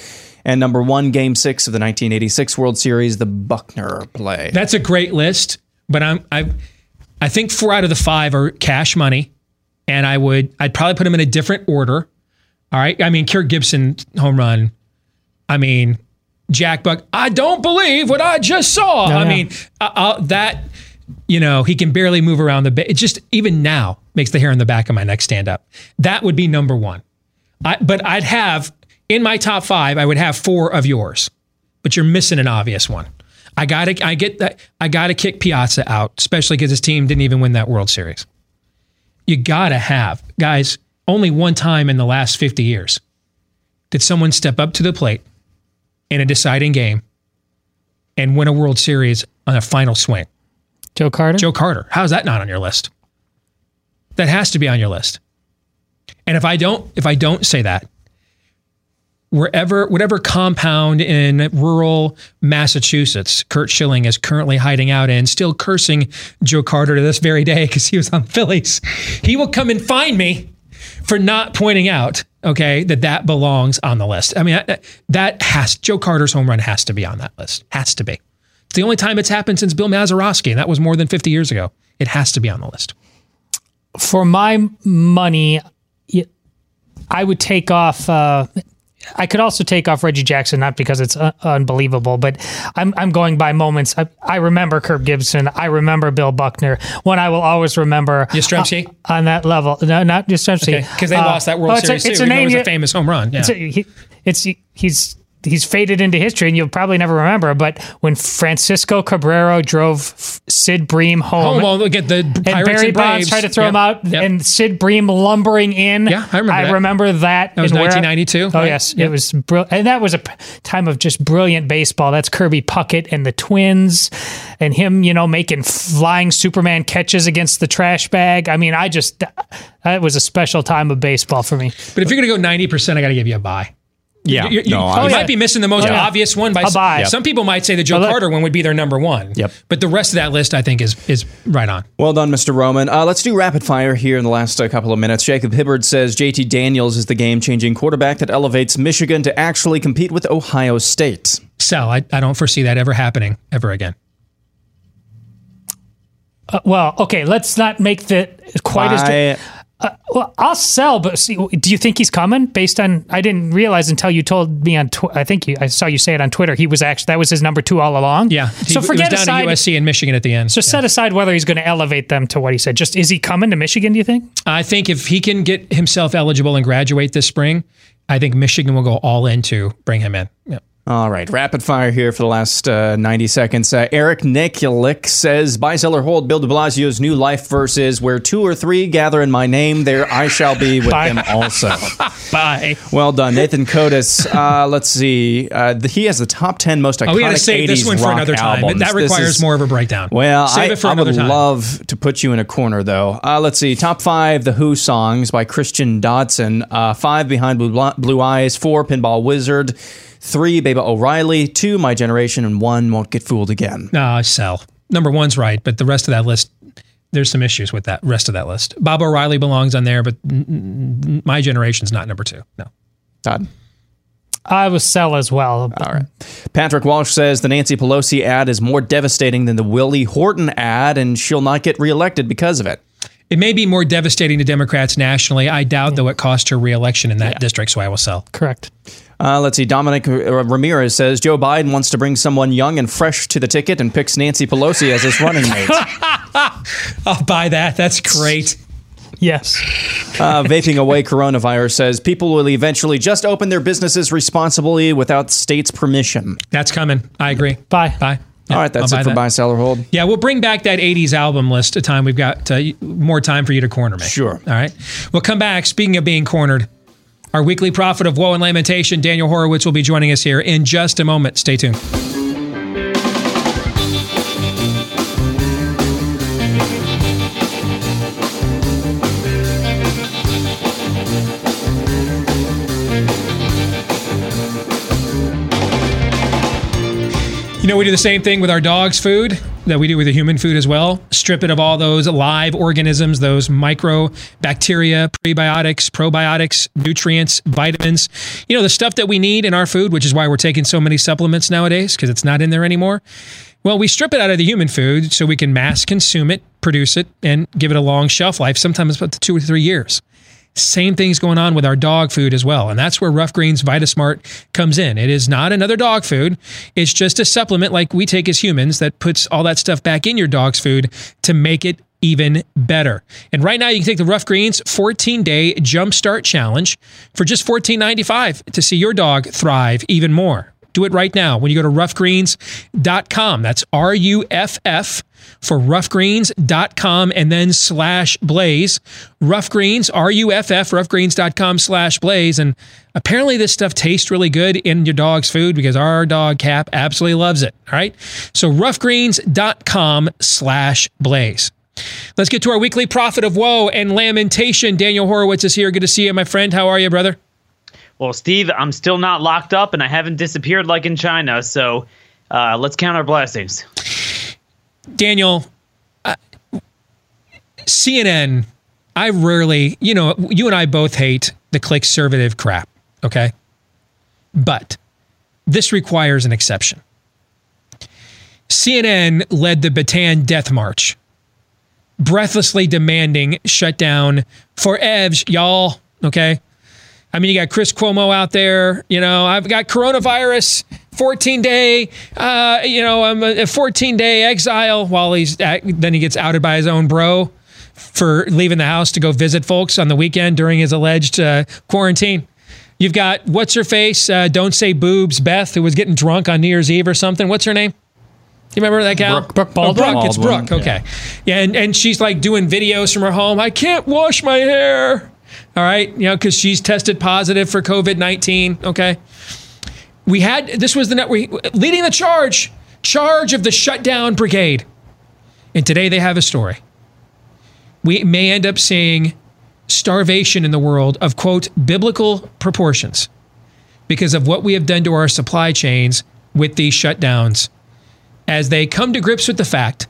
And number one, Game Six of the 1986 World Series, the Buckner play. That's a great list, but I'm I I think four out of the five are cash money, and I would I'd probably put them in a different order. All right, I mean Kirk Gibson home run. I mean Jack Buck. I don't believe what I just saw. I no. mean uh, uh, that. You know he can barely move around the. Ba- it just even now makes the hair on the back of my neck stand up. That would be number one. I, but I'd have in my top five. I would have four of yours but you're missing an obvious one. I got to I get that I got to kick Piazza out, especially because his team didn't even win that World Series. You got to have guys. Only one time in the last 50 years did someone step up to the plate in a deciding game and win a World Series on a final swing. Joe Carter. Joe Carter. How's that not on your list? That has to be on your list. And if I don't, if I don't say that, wherever, whatever compound in rural Massachusetts Curt Schilling is currently hiding out in, still cursing Joe Carter to this very day because he was on Phillies, he will come and find me for not pointing out, okay, that that belongs on the list. I mean, that, has Joe Carter's home run has to be on that list. Has to be. It's the only time it's happened since Bill Mazeroski, and that was more than 50 years ago. It has to be on the list. For my money, I would take off. Uh, I could also take off Reggie Jackson, not because it's uh, unbelievable, but I'm I'm going by moments. I, I remember Kirk Gibson. I remember Bill Buckner. One I will always remember. Yastrzemski? uh, on that level. No, not Yastrzemski. Because they Uh, lost that World oh, it's a- Series it's too. a though it was a famous home run. Yeah. It's, a, he, it's he's he's faded into history, and you'll probably never remember. But when Francisco Cabrera drove Sid Bream home, Oh, well, look at the and Pirates Barry and Bonds tried to throw Yep, him out, yep. and Sid Bream lumbering in. Yeah, I remember I that. remember that. That was and where- 1992, Oh right? yes, Yep. it was, brill- and that was a p- time of just brilliant baseball. That's Kirby Puckett and the Twins, and him, you know, making flying Superman catches against the trash bag. I mean, I just that was a special time of baseball for me. But if you're going to go 90%, I got to give you a buy. Yeah. You, you- No, you I- might be missing the most yeah. obvious one. By A buy. Some people might say the Joe Well, look- Carter one would be their number one. Yep. But the rest of that list, I think, is is right on. Well done, Mr. Roman. Uh, let's do rapid fire here in the last uh, couple of minutes. Jacob Hibbard says JT Daniels is the game changing quarterback that elevates Michigan to actually compete with Ohio State. Sell. I, I don't foresee that ever happening ever again. Uh, well, okay, let's not make the quite as. Uh, well, I'll sell, but see, do you think he's coming? Based on, I didn't realize until you told me on. Tw- I think you, I saw you say it on Twitter. He was actually that was his number two all along. Yeah. He, so it forget was down aside. to USC and Michigan at the end. So set aside whether he's going to elevate them to what he said. Just is he coming to Michigan? Do you think? I think if he can get himself eligible and graduate this spring, I think Michigan will go all in to bring him in. Yeah. All right, rapid fire here for the last uh, 90 seconds. Uh, Eric Nikulik says, Buy, sell, or hold Bill de Blasio's new life verses, where two or three gather in my name, there I shall be with them also. Bye. Well done. Nathan Kotis, uh, let's see. Uh, the, he has the top 10 most iconic Oh, we got to save this 80s one for another time. albums. That requires is- more of a breakdown. Well, save I, it for I another would time. love to put you in a corner, though. Uh, let's see. Top five The Who songs by Christian Dodson. Uh, five Behind Blue, Blue Eyes. Four Pinball Wizard. Three Baba O'Riley. Two My Generation. And one Won't Get Fooled Again. Ah, no, I sell. Number one's right, but the rest of that list, there's some issues with that rest of that list. Bob O'Reilly belongs on there, but my generation's not number two. No. Todd. I was sell as well. All right. Patrick Walsh says the Nancy Pelosi ad is more devastating than the Willie Horton ad, and she'll not get reelected because of it. It may be more devastating to Democrats nationally. I doubt, though, it cost her reelection in that district, so I will sell. Correct. Uh, let's see. Dominic uh, Ramirez says Joe Biden wants to bring someone young and fresh to the ticket and picks Nancy Pelosi as his running mate. I'll buy that. That's great. Yes. Uh, vaping away coronavirus says people will eventually just open their businesses responsibly without state's permission. That's coming. I agree. Bye. Bye. All right, that's I'll it for that. buy, sell, or hold. Yeah, we'll bring back that 80s album list a time we've got uh, more time for you to corner me. Sure. All right. We'll come back. Speaking of being cornered, our weekly prophet of woe and lamentation, Daniel Horowitz, will be joining us here in just a moment. Stay tuned. You know, we do the same thing with our dog's food that we do with the human food as well. Strip it of all those live organisms, those micro bacteria, prebiotics, probiotics, nutrients, vitamins, you know, the stuff that we need in our food, which is why we're taking so many supplements nowadays because it's not in there anymore. Well, we strip it out of the human food so we can mass consume it, produce it, and give it a long shelf life, sometimes up to two or three years. Same thing's going on with our dog food as well. And that's where Ruff Greens Vitasmart comes in. It is not another dog food. It's just a supplement like we take as humans that puts all that stuff back in your dog's food to make it even better. And right now you can take the Ruff Greens 14-day jumpstart challenge for just $14.95 to see your dog thrive even more. Do it right now when you go to ruffgreens.com. That's R U F F for ruffgreens.com and then slash blaze. Ruff Greens, R U F F, ruffgreens.com slash blaze. And apparently this stuff tastes really good in your dog's food because our dog Cap absolutely loves it. All right. So ruffgreens.com slash blaze. Let's get to our weekly prophet of woe and lamentation. Daniel Horowitz is here. Good to see you, my friend. How are you, brother? Well, Steve, I'm still not locked up and I haven't disappeared like in China. So uh, let's count our blessings. Daniel, uh, CNN, I rarely, you know, you and I both hate the click conservative crap, okay? But this requires an exception. CNN led the Bataan Death March, breathlessly demanding shutdown for EVs, y'all, okay? I mean, you got Chris Cuomo out there. You know, I've got coronavirus, 14 day, uh, you know, um, a 14 day exile while he's at, then he gets outed by his own bro for leaving the house to go visit folks on the weekend during his alleged uh, quarantine. You've got what's her face? Uh, don't say boobs. Beth, who was getting drunk on New Year's Eve or something. What's her name? You remember that gal? Brooke- Brooke Oh, Baldwin? Brooke. It's Brooke. Okay. Yeah, and, and she's like doing videos from her home. I can't wash my hair. All right. You know, because she's tested positive for COVID 19. Okay. We had, this was the net, we, leading the charge, charge of the shutdown brigade. And today they have a story. We may end up seeing starvation in the world of, quote, biblical proportions because of what we have done to our supply chains with these shutdowns as they come to grips with the fact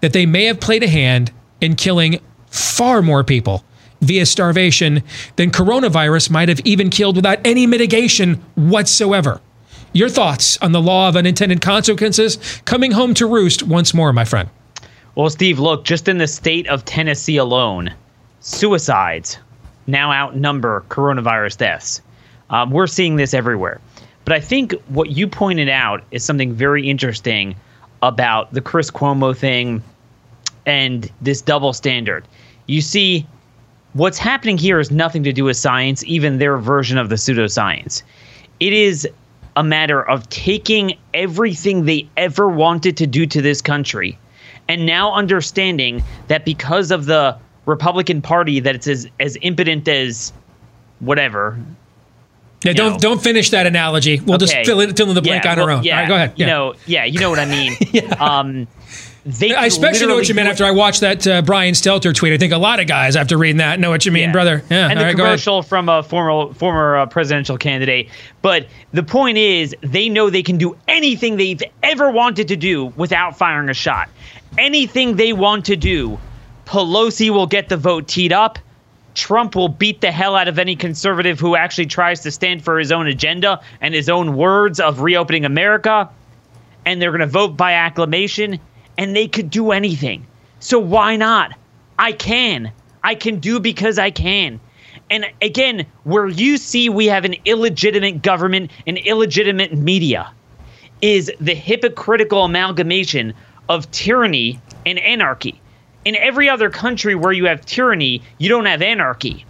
that they may have played a hand in killing far more people via starvation than coronavirus might have even killed without any mitigation whatsoever. Your thoughts on the law of unintended consequences coming home to roost once more, my friend. Well, Steve, look, just in the state of Tennessee alone, suicides now outnumber coronavirus deaths. Um, we're seeing this everywhere. But I think what you pointed out is something very interesting about the Chris Cuomo thing and this double standard. You see, what's happening here is nothing to do with science, even their version of the pseudoscience. It is a matter of taking everything they ever wanted to do to this country and now understanding that because of the Republican Party that it's as, as impotent as whatever. Yeah, don't know. don't finish that analogy. We'll just fill it fill in the blank Yeah, on our own. Yeah, All right, go ahead. You Yeah. know, yeah, you know what I mean. Um, they I especially know what you meant after I watched that uh, Brian Stelter tweet. I think a lot of guys after reading that know what you mean, Yeah. brother. Yeah, and the right, commercial from a former former uh, presidential candidate. But the point is, they know they can do anything they've ever wanted to do without firing a shot. Anything they want to do, Pelosi will get the vote teed up. Trump will beat the hell out of any conservative who actually tries to stand for his own agenda and his own words of reopening America. And they're going to vote by acclamation, and they could do anything. So why not? I can. I can do because I can. And again, where you see we have an illegitimate government and illegitimate media is the hypocritical amalgamation of tyranny and anarchy. In every other country where you have tyranny, you don't have anarchy,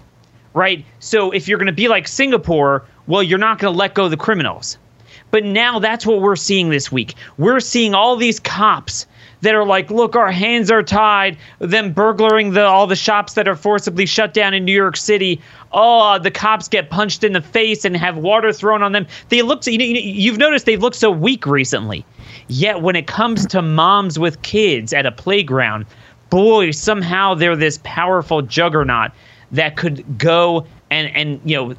right? So if you're going to be like Singapore, well, you're not going to let go the criminals. But now that's what we're seeing this week. We're seeing all these cops that are like, look, our hands are tied. Them burglaring the all the shops that are forcibly shut down in New York City. Oh, uh, the cops get punched in the face and have water thrown on them. They look. You know, you've noticed they've looked so weak recently. Yet when it comes to moms with kids at a playground, boy, somehow they're this powerful juggernaut that could go and and you know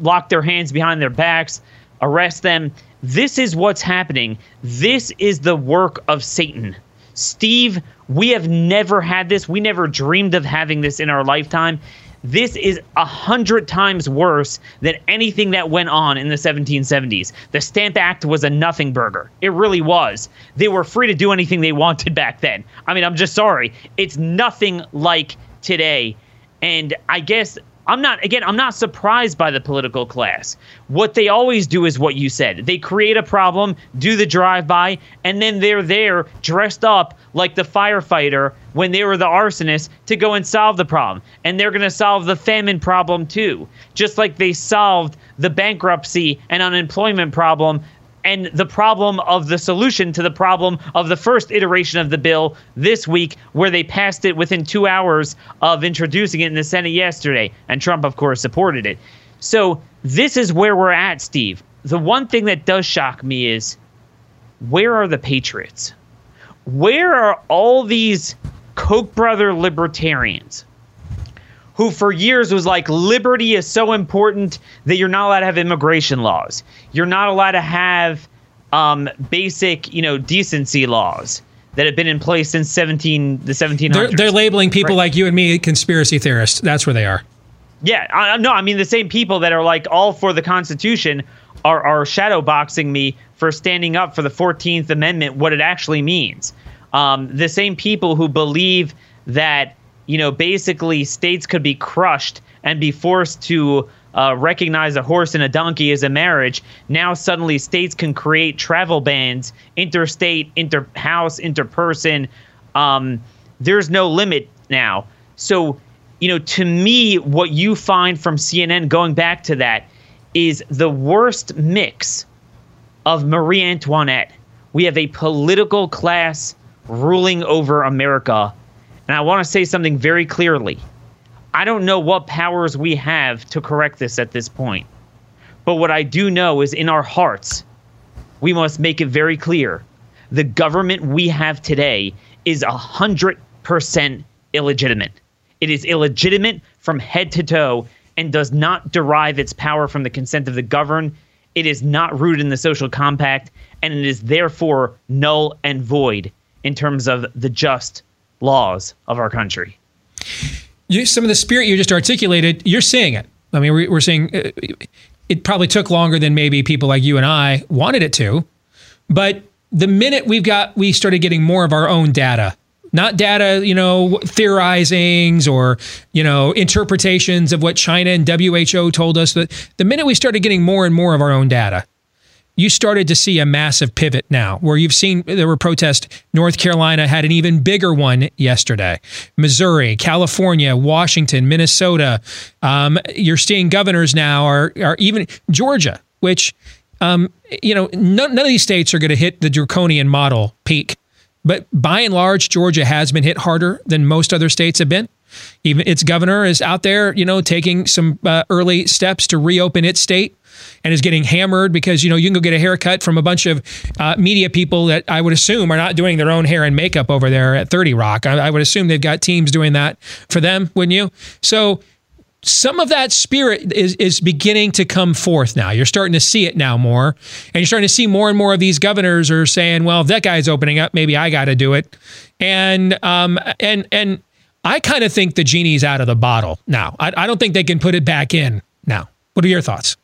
lock their hands behind their backs, arrest them. This is what's happening. This is the work of Satan. Steve, we have never had this. We never dreamed of having this in our lifetime. This is a hundred times worse than anything that went on in the 1770s. The Stamp Act was a nothing burger. It really was. They were free to do anything they wanted back then. I mean, I'm just sorry. It's nothing like today. And I guess I'm not, again, I'm not surprised by the political class. What they always do is what you said. They create a problem, do the drive by, and then they're there dressed up like the firefighter when they were the arsonist to go and solve the problem. And they're going to solve the famine problem too, just like they solved the bankruptcy and unemployment problem and the problem of the solution to the problem of the first iteration of the bill this week, where they passed it within two hours of introducing it in the Senate yesterday. And Trump, of course, supported it. So this is where we're at, Steve. The one thing that does shock me is where are the patriots? Where are all these Koch brother libertarians? Who for years was like liberty is so important that you're not allowed to have immigration laws. You're not allowed to have um, basic, you know, decency laws that have been in place since 17 the 1700s. They're, they're labeling people Right. like you and me conspiracy theorists. That's where they are. Yeah, I, no, I mean the same people that are like all for the Constitution are are shadowboxing me for standing up for the Fourteenth Amendment, what it actually means. Um, the same people who believe that you know basically states could be crushed and be forced to uh, recognize a horse and a donkey as a marriage. Now suddenly states can create travel bans, interstate, inter-house, interperson. Um, there's no limit now. So, you know, to me, what you find from CNN, going back to that, is the worst mix of Marie Antoinette. We have a political class ruling over America. And I want to say something very clearly. I don't know what powers we have to correct this at this point. But what I do know is in our hearts, we must make it very clear the government we have today is 100% illegitimate. It is illegitimate from head to toe and does not derive its power from the consent of the governed. It is not rooted in the social compact, and it is therefore null and void in terms of the just laws of our country. You, some of the spirit you just articulated, you're seeing it. I mean, we're, we're seeing uh, it probably took longer than maybe people like you and I wanted it to, but the minute we've got we started getting more of our own data not data, you know, theorizings or, you know, interpretations of what China and WHO told us. But the minute we started getting more and more of our own data, you started to see a massive pivot now where you've seen there were protests. North Carolina had an even bigger one yesterday. Missouri, California, Washington, Minnesota. Um, you're seeing governors now are, are even Georgia, which, um, you know, none, none of these states are going to hit the draconian model peak but by and large, Georgia has been hit harder than most other states have been. Even its governor is out there, you know, taking some uh, early steps to reopen its state and is getting hammered because you know you can go get a haircut from a bunch of uh, media people that I would assume are not doing their own hair and makeup over there at 30 Rock. I, I would assume they've got teams doing that for them, wouldn't you? So some of that spirit is is beginning to come forth now. You're starting to see it now more, and you're starting to see more and more of these governors are saying, "Well, if that guy's opening up, maybe I got to do it." And um and and I kind of think the genie's out of the bottle now. I, I don't think they can put it back in now. What are your thoughts,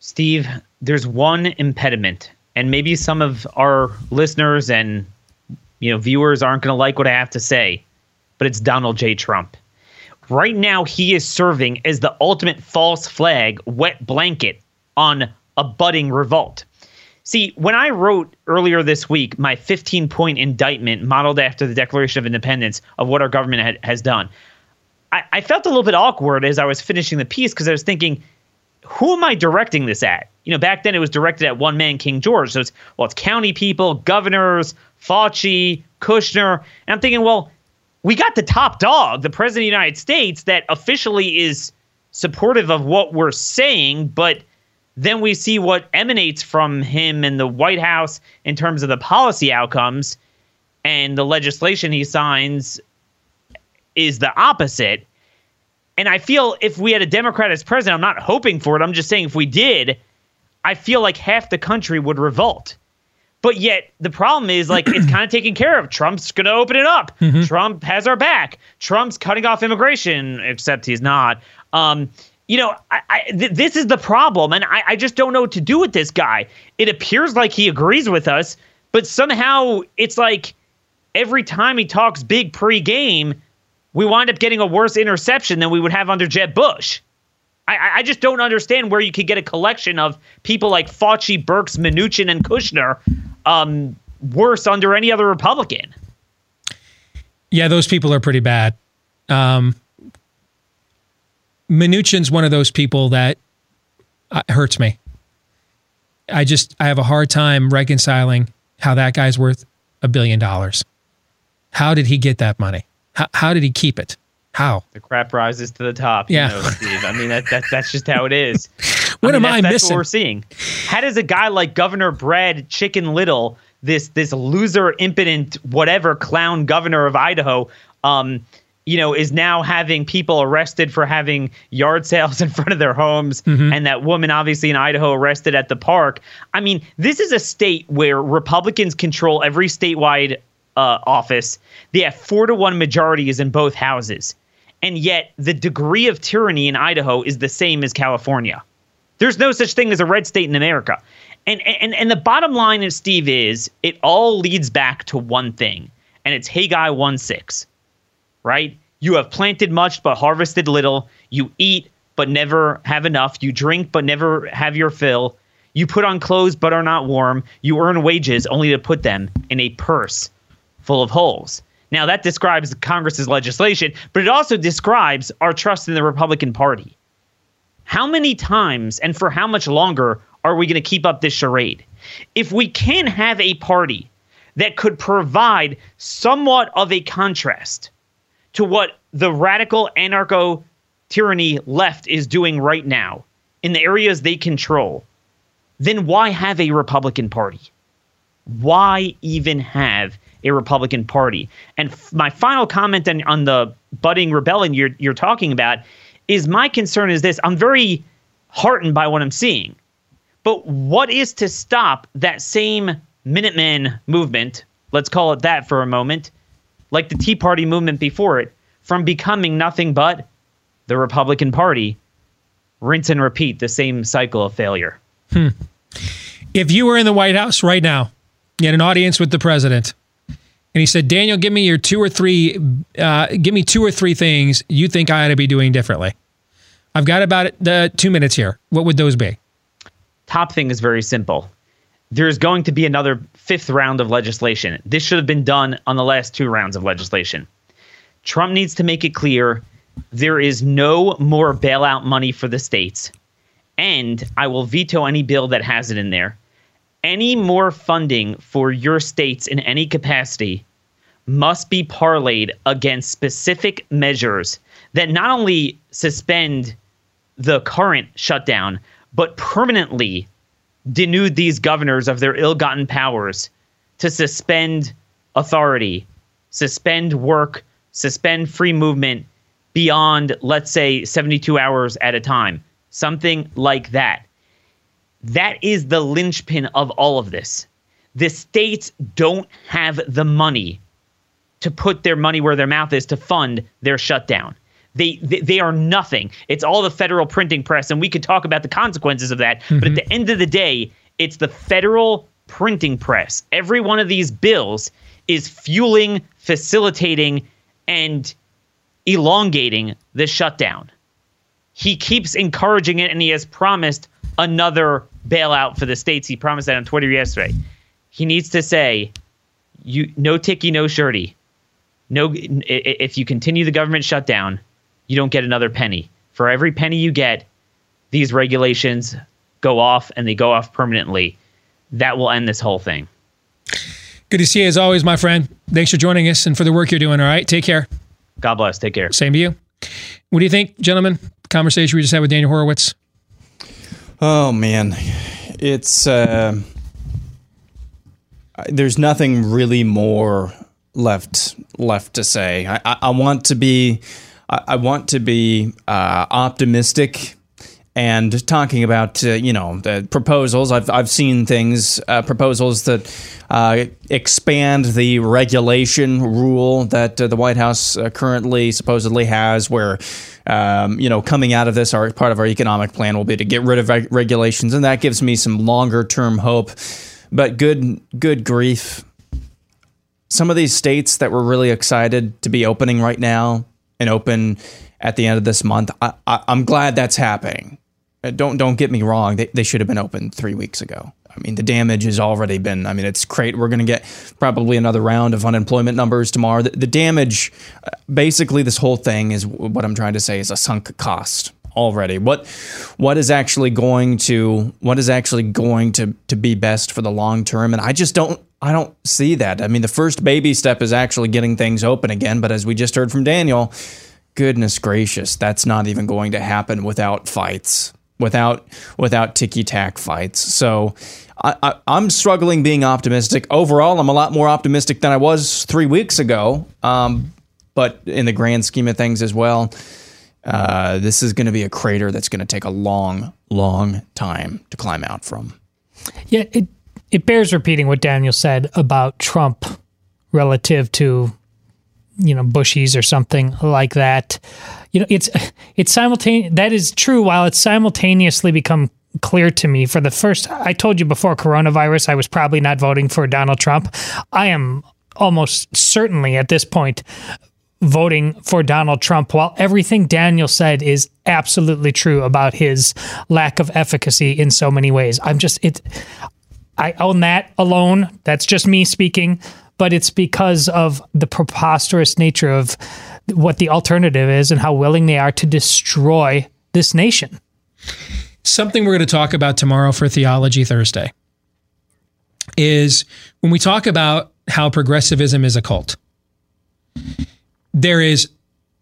Steve? There's one impediment, and maybe some of our listeners and you know viewers aren't going to like what I have to say, but it's Donald J. Trump Right now, he is serving as the ultimate false flag, wet blanket on a budding revolt. See, when I wrote earlier this week my 15 point indictment modeled after the Declaration of Independence of what our government had, has done, I, I felt a little bit awkward as I was finishing the piece because I was thinking, who am I directing this at? You know, back then it was directed at one man, King George. So it's, well, it's county people, governors, Fauci, Kushner. And I'm thinking, well, we got the top dog, the president of the United States, that officially is supportive of what we're saying, but then we see what emanates from him in the White House in terms of the policy outcomes, and the legislation he signs is the opposite. And I feel if we had a Democrat as president, I'm not hoping for it. I'm just saying if we did, I feel like half the country would revolt. But yet the problem is like it's kind of taken care of. Trump's going to open it up. Mm-hmm. Trump has our back. Trump's cutting off immigration, except he's not. Um, you know, I, I, th- this is the problem, and I, I just don't know what to do with this guy. It appears like he agrees with us, but somehow it's like every time he talks big pre-game, we wind up getting a worse interception than we would have under Jeb Bush. I, I just don't understand where you could get a collection of people like Fauci, Birx, Mnuchin, and Kushner um, worse under any other Republican. Yeah, those people are pretty bad. Um, Mnuchin's one of those people that uh, hurts me. I just I have a hard time reconciling how that guy's worth a billion dollars. How did he get that money? How, how did he keep it? How? The crap rises to the top. Yeah. You know, Steve. I mean, that, that, that's just how it is. what I mean, am I that's missing? What we're seeing. How does a guy like Governor Brad Chicken Little, this this loser, impotent, whatever clown governor of Idaho, um, you know, is now having people arrested for having yard sales in front of their homes, Mm-hmm. and that woman, obviously in Idaho, arrested at the park. I mean, this is a state where Republicans control every statewide uh, office. They have four to one majorities in both houses, and yet the degree of tyranny in Idaho is the same as California. There's no such thing as a red state in America. And and and the bottom line is, Steve, is it all leads back to one thing, and it's Haggai 1 6 right? You have planted much but harvested little. You eat, but never have enough. You drink, but never have your fill. You put on clothes, but are not warm. You earn wages only to put them in a purse full of holes. Now, that describes Congress's legislation, but it also describes our trust in the Republican Party. How many times and for how much longer are we going to keep up this charade? If we can have a party that could provide somewhat of a contrast to what the radical anarcho tyranny left is doing right now in the areas they control, then why have a Republican Party? Why even have a Republican Party? And f- my final comment on, on the budding rebellion you're, you're talking about is my concern is this I'm very heartened by what I'm seeing. But what is to stop that same Minutemen movement, let's call it that for a moment, like the Tea Party movement before it, from becoming nothing but the Republican Party? Rinse and repeat the same cycle of failure. Hmm. If you were in the White House right now, you had an audience with the president, and he said, Daniel, give me your two or three, uh, give me two or three things you think I ought to be doing differently. I've got about the two minutes here. What would those be? Top thing is very simple. There's going to be another fifth round of legislation. This should have been done on the last two rounds of legislation. Trump needs to make it clear there is no more bailout money for the states. And I will veto any bill that has it in there. Any more funding for your states in any capacity must be parlayed against specific measures that not only suspend the current shutdown, but permanently denude these governors of their ill gotten powers to suspend authority, suspend work, suspend free movement beyond, let's say, 72 hours at a time. Something like that. That is the linchpin of all of this. The states don't have the money to put their money where their mouth is to fund their shutdown. They, they, they are nothing. It's all the federal printing press, and we could talk about the consequences of that. Mm-hmm. But at the end of the day, it's the federal printing press. Every one of these bills is fueling, facilitating, and elongating the shutdown. He keeps encouraging it, and he has promised another bailout for the states. He promised that on Twitter yesterday. He needs to say, "You no ticky, no shirty. No, if you continue the government shutdown, you don't get another penny. For every penny you get, these regulations go off and they go off permanently. That will end this whole thing. Good to see you as always, my friend. Thanks for joining us and for the work you're doing. All right. Take care. God bless. Take care. Same to you. What do you think, gentlemen? Conversation we just had with Daniel Horowitz. Oh man, it's uh, there's nothing really more left left to say. I, I, I want to be I, want to be uh, optimistic and talking about uh, you know the proposals. I've I've seen things uh, proposals that uh, expand the regulation rule that uh, the White House uh, currently supposedly has, where um, you know coming out of this, our part of our economic plan will be to get rid of reg- regulations, and that gives me some longer term hope. But good good grief. Some of these states that were really excited to be opening right now and open at the end of this month. I, am glad that's happening. Uh, don't don't get me wrong; they, they should have been open three weeks ago. I mean, the damage has already been. I mean, it's great. We're going to get probably another round of unemployment numbers tomorrow. The, the damage, uh, basically, this whole thing is what I'm trying to say is a sunk cost already. What what is actually going to what is actually going to to be best for the long term? And I just don't I don't see that. I mean, the first baby step is actually getting things open again, but as we just heard from Daniel, goodness gracious, that's not even going to happen without fights, without without ticky tack fights. So I, am struggling being optimistic. Overall, I'm a lot more optimistic than I was three weeks ago. Um, but in the grand scheme of things as well, uh, this is going to be a crater that's going to take a long, long time to climb out from. Yeah, it it bears repeating what Daniel said about Trump relative to you know bushies or something like that. You know, it's it's simultaneous. That is true. While it's simultaneously become clear to me for the first, I told you before coronavirus, I was probably not voting for Donald Trump. I am almost certainly at this point voting for Donald Trump, while everything Daniel said is absolutely true about his lack of efficacy in so many ways. I'm just it. I own that alone. That's just me speaking, but it's because of the preposterous nature of what the alternative is and how willing they are to destroy this nation. Something we're going to talk about tomorrow for Theology Thursday is when we talk about how progressivism is a cult. There is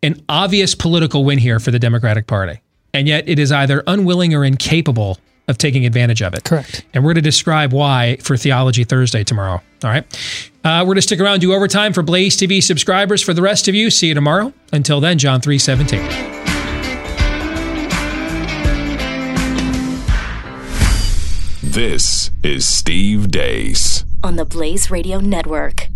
an obvious political win here for the Democratic Party, and yet it is either unwilling or incapable of taking advantage of it. Correct. And we're going to describe why for Theology Thursday tomorrow. All right. Uh, we're going to stick around, do overtime for Blaze TV subscribers. For the rest of you, see you tomorrow. Until then, John 317. This is Steve Deace on the Blaze Radio Network.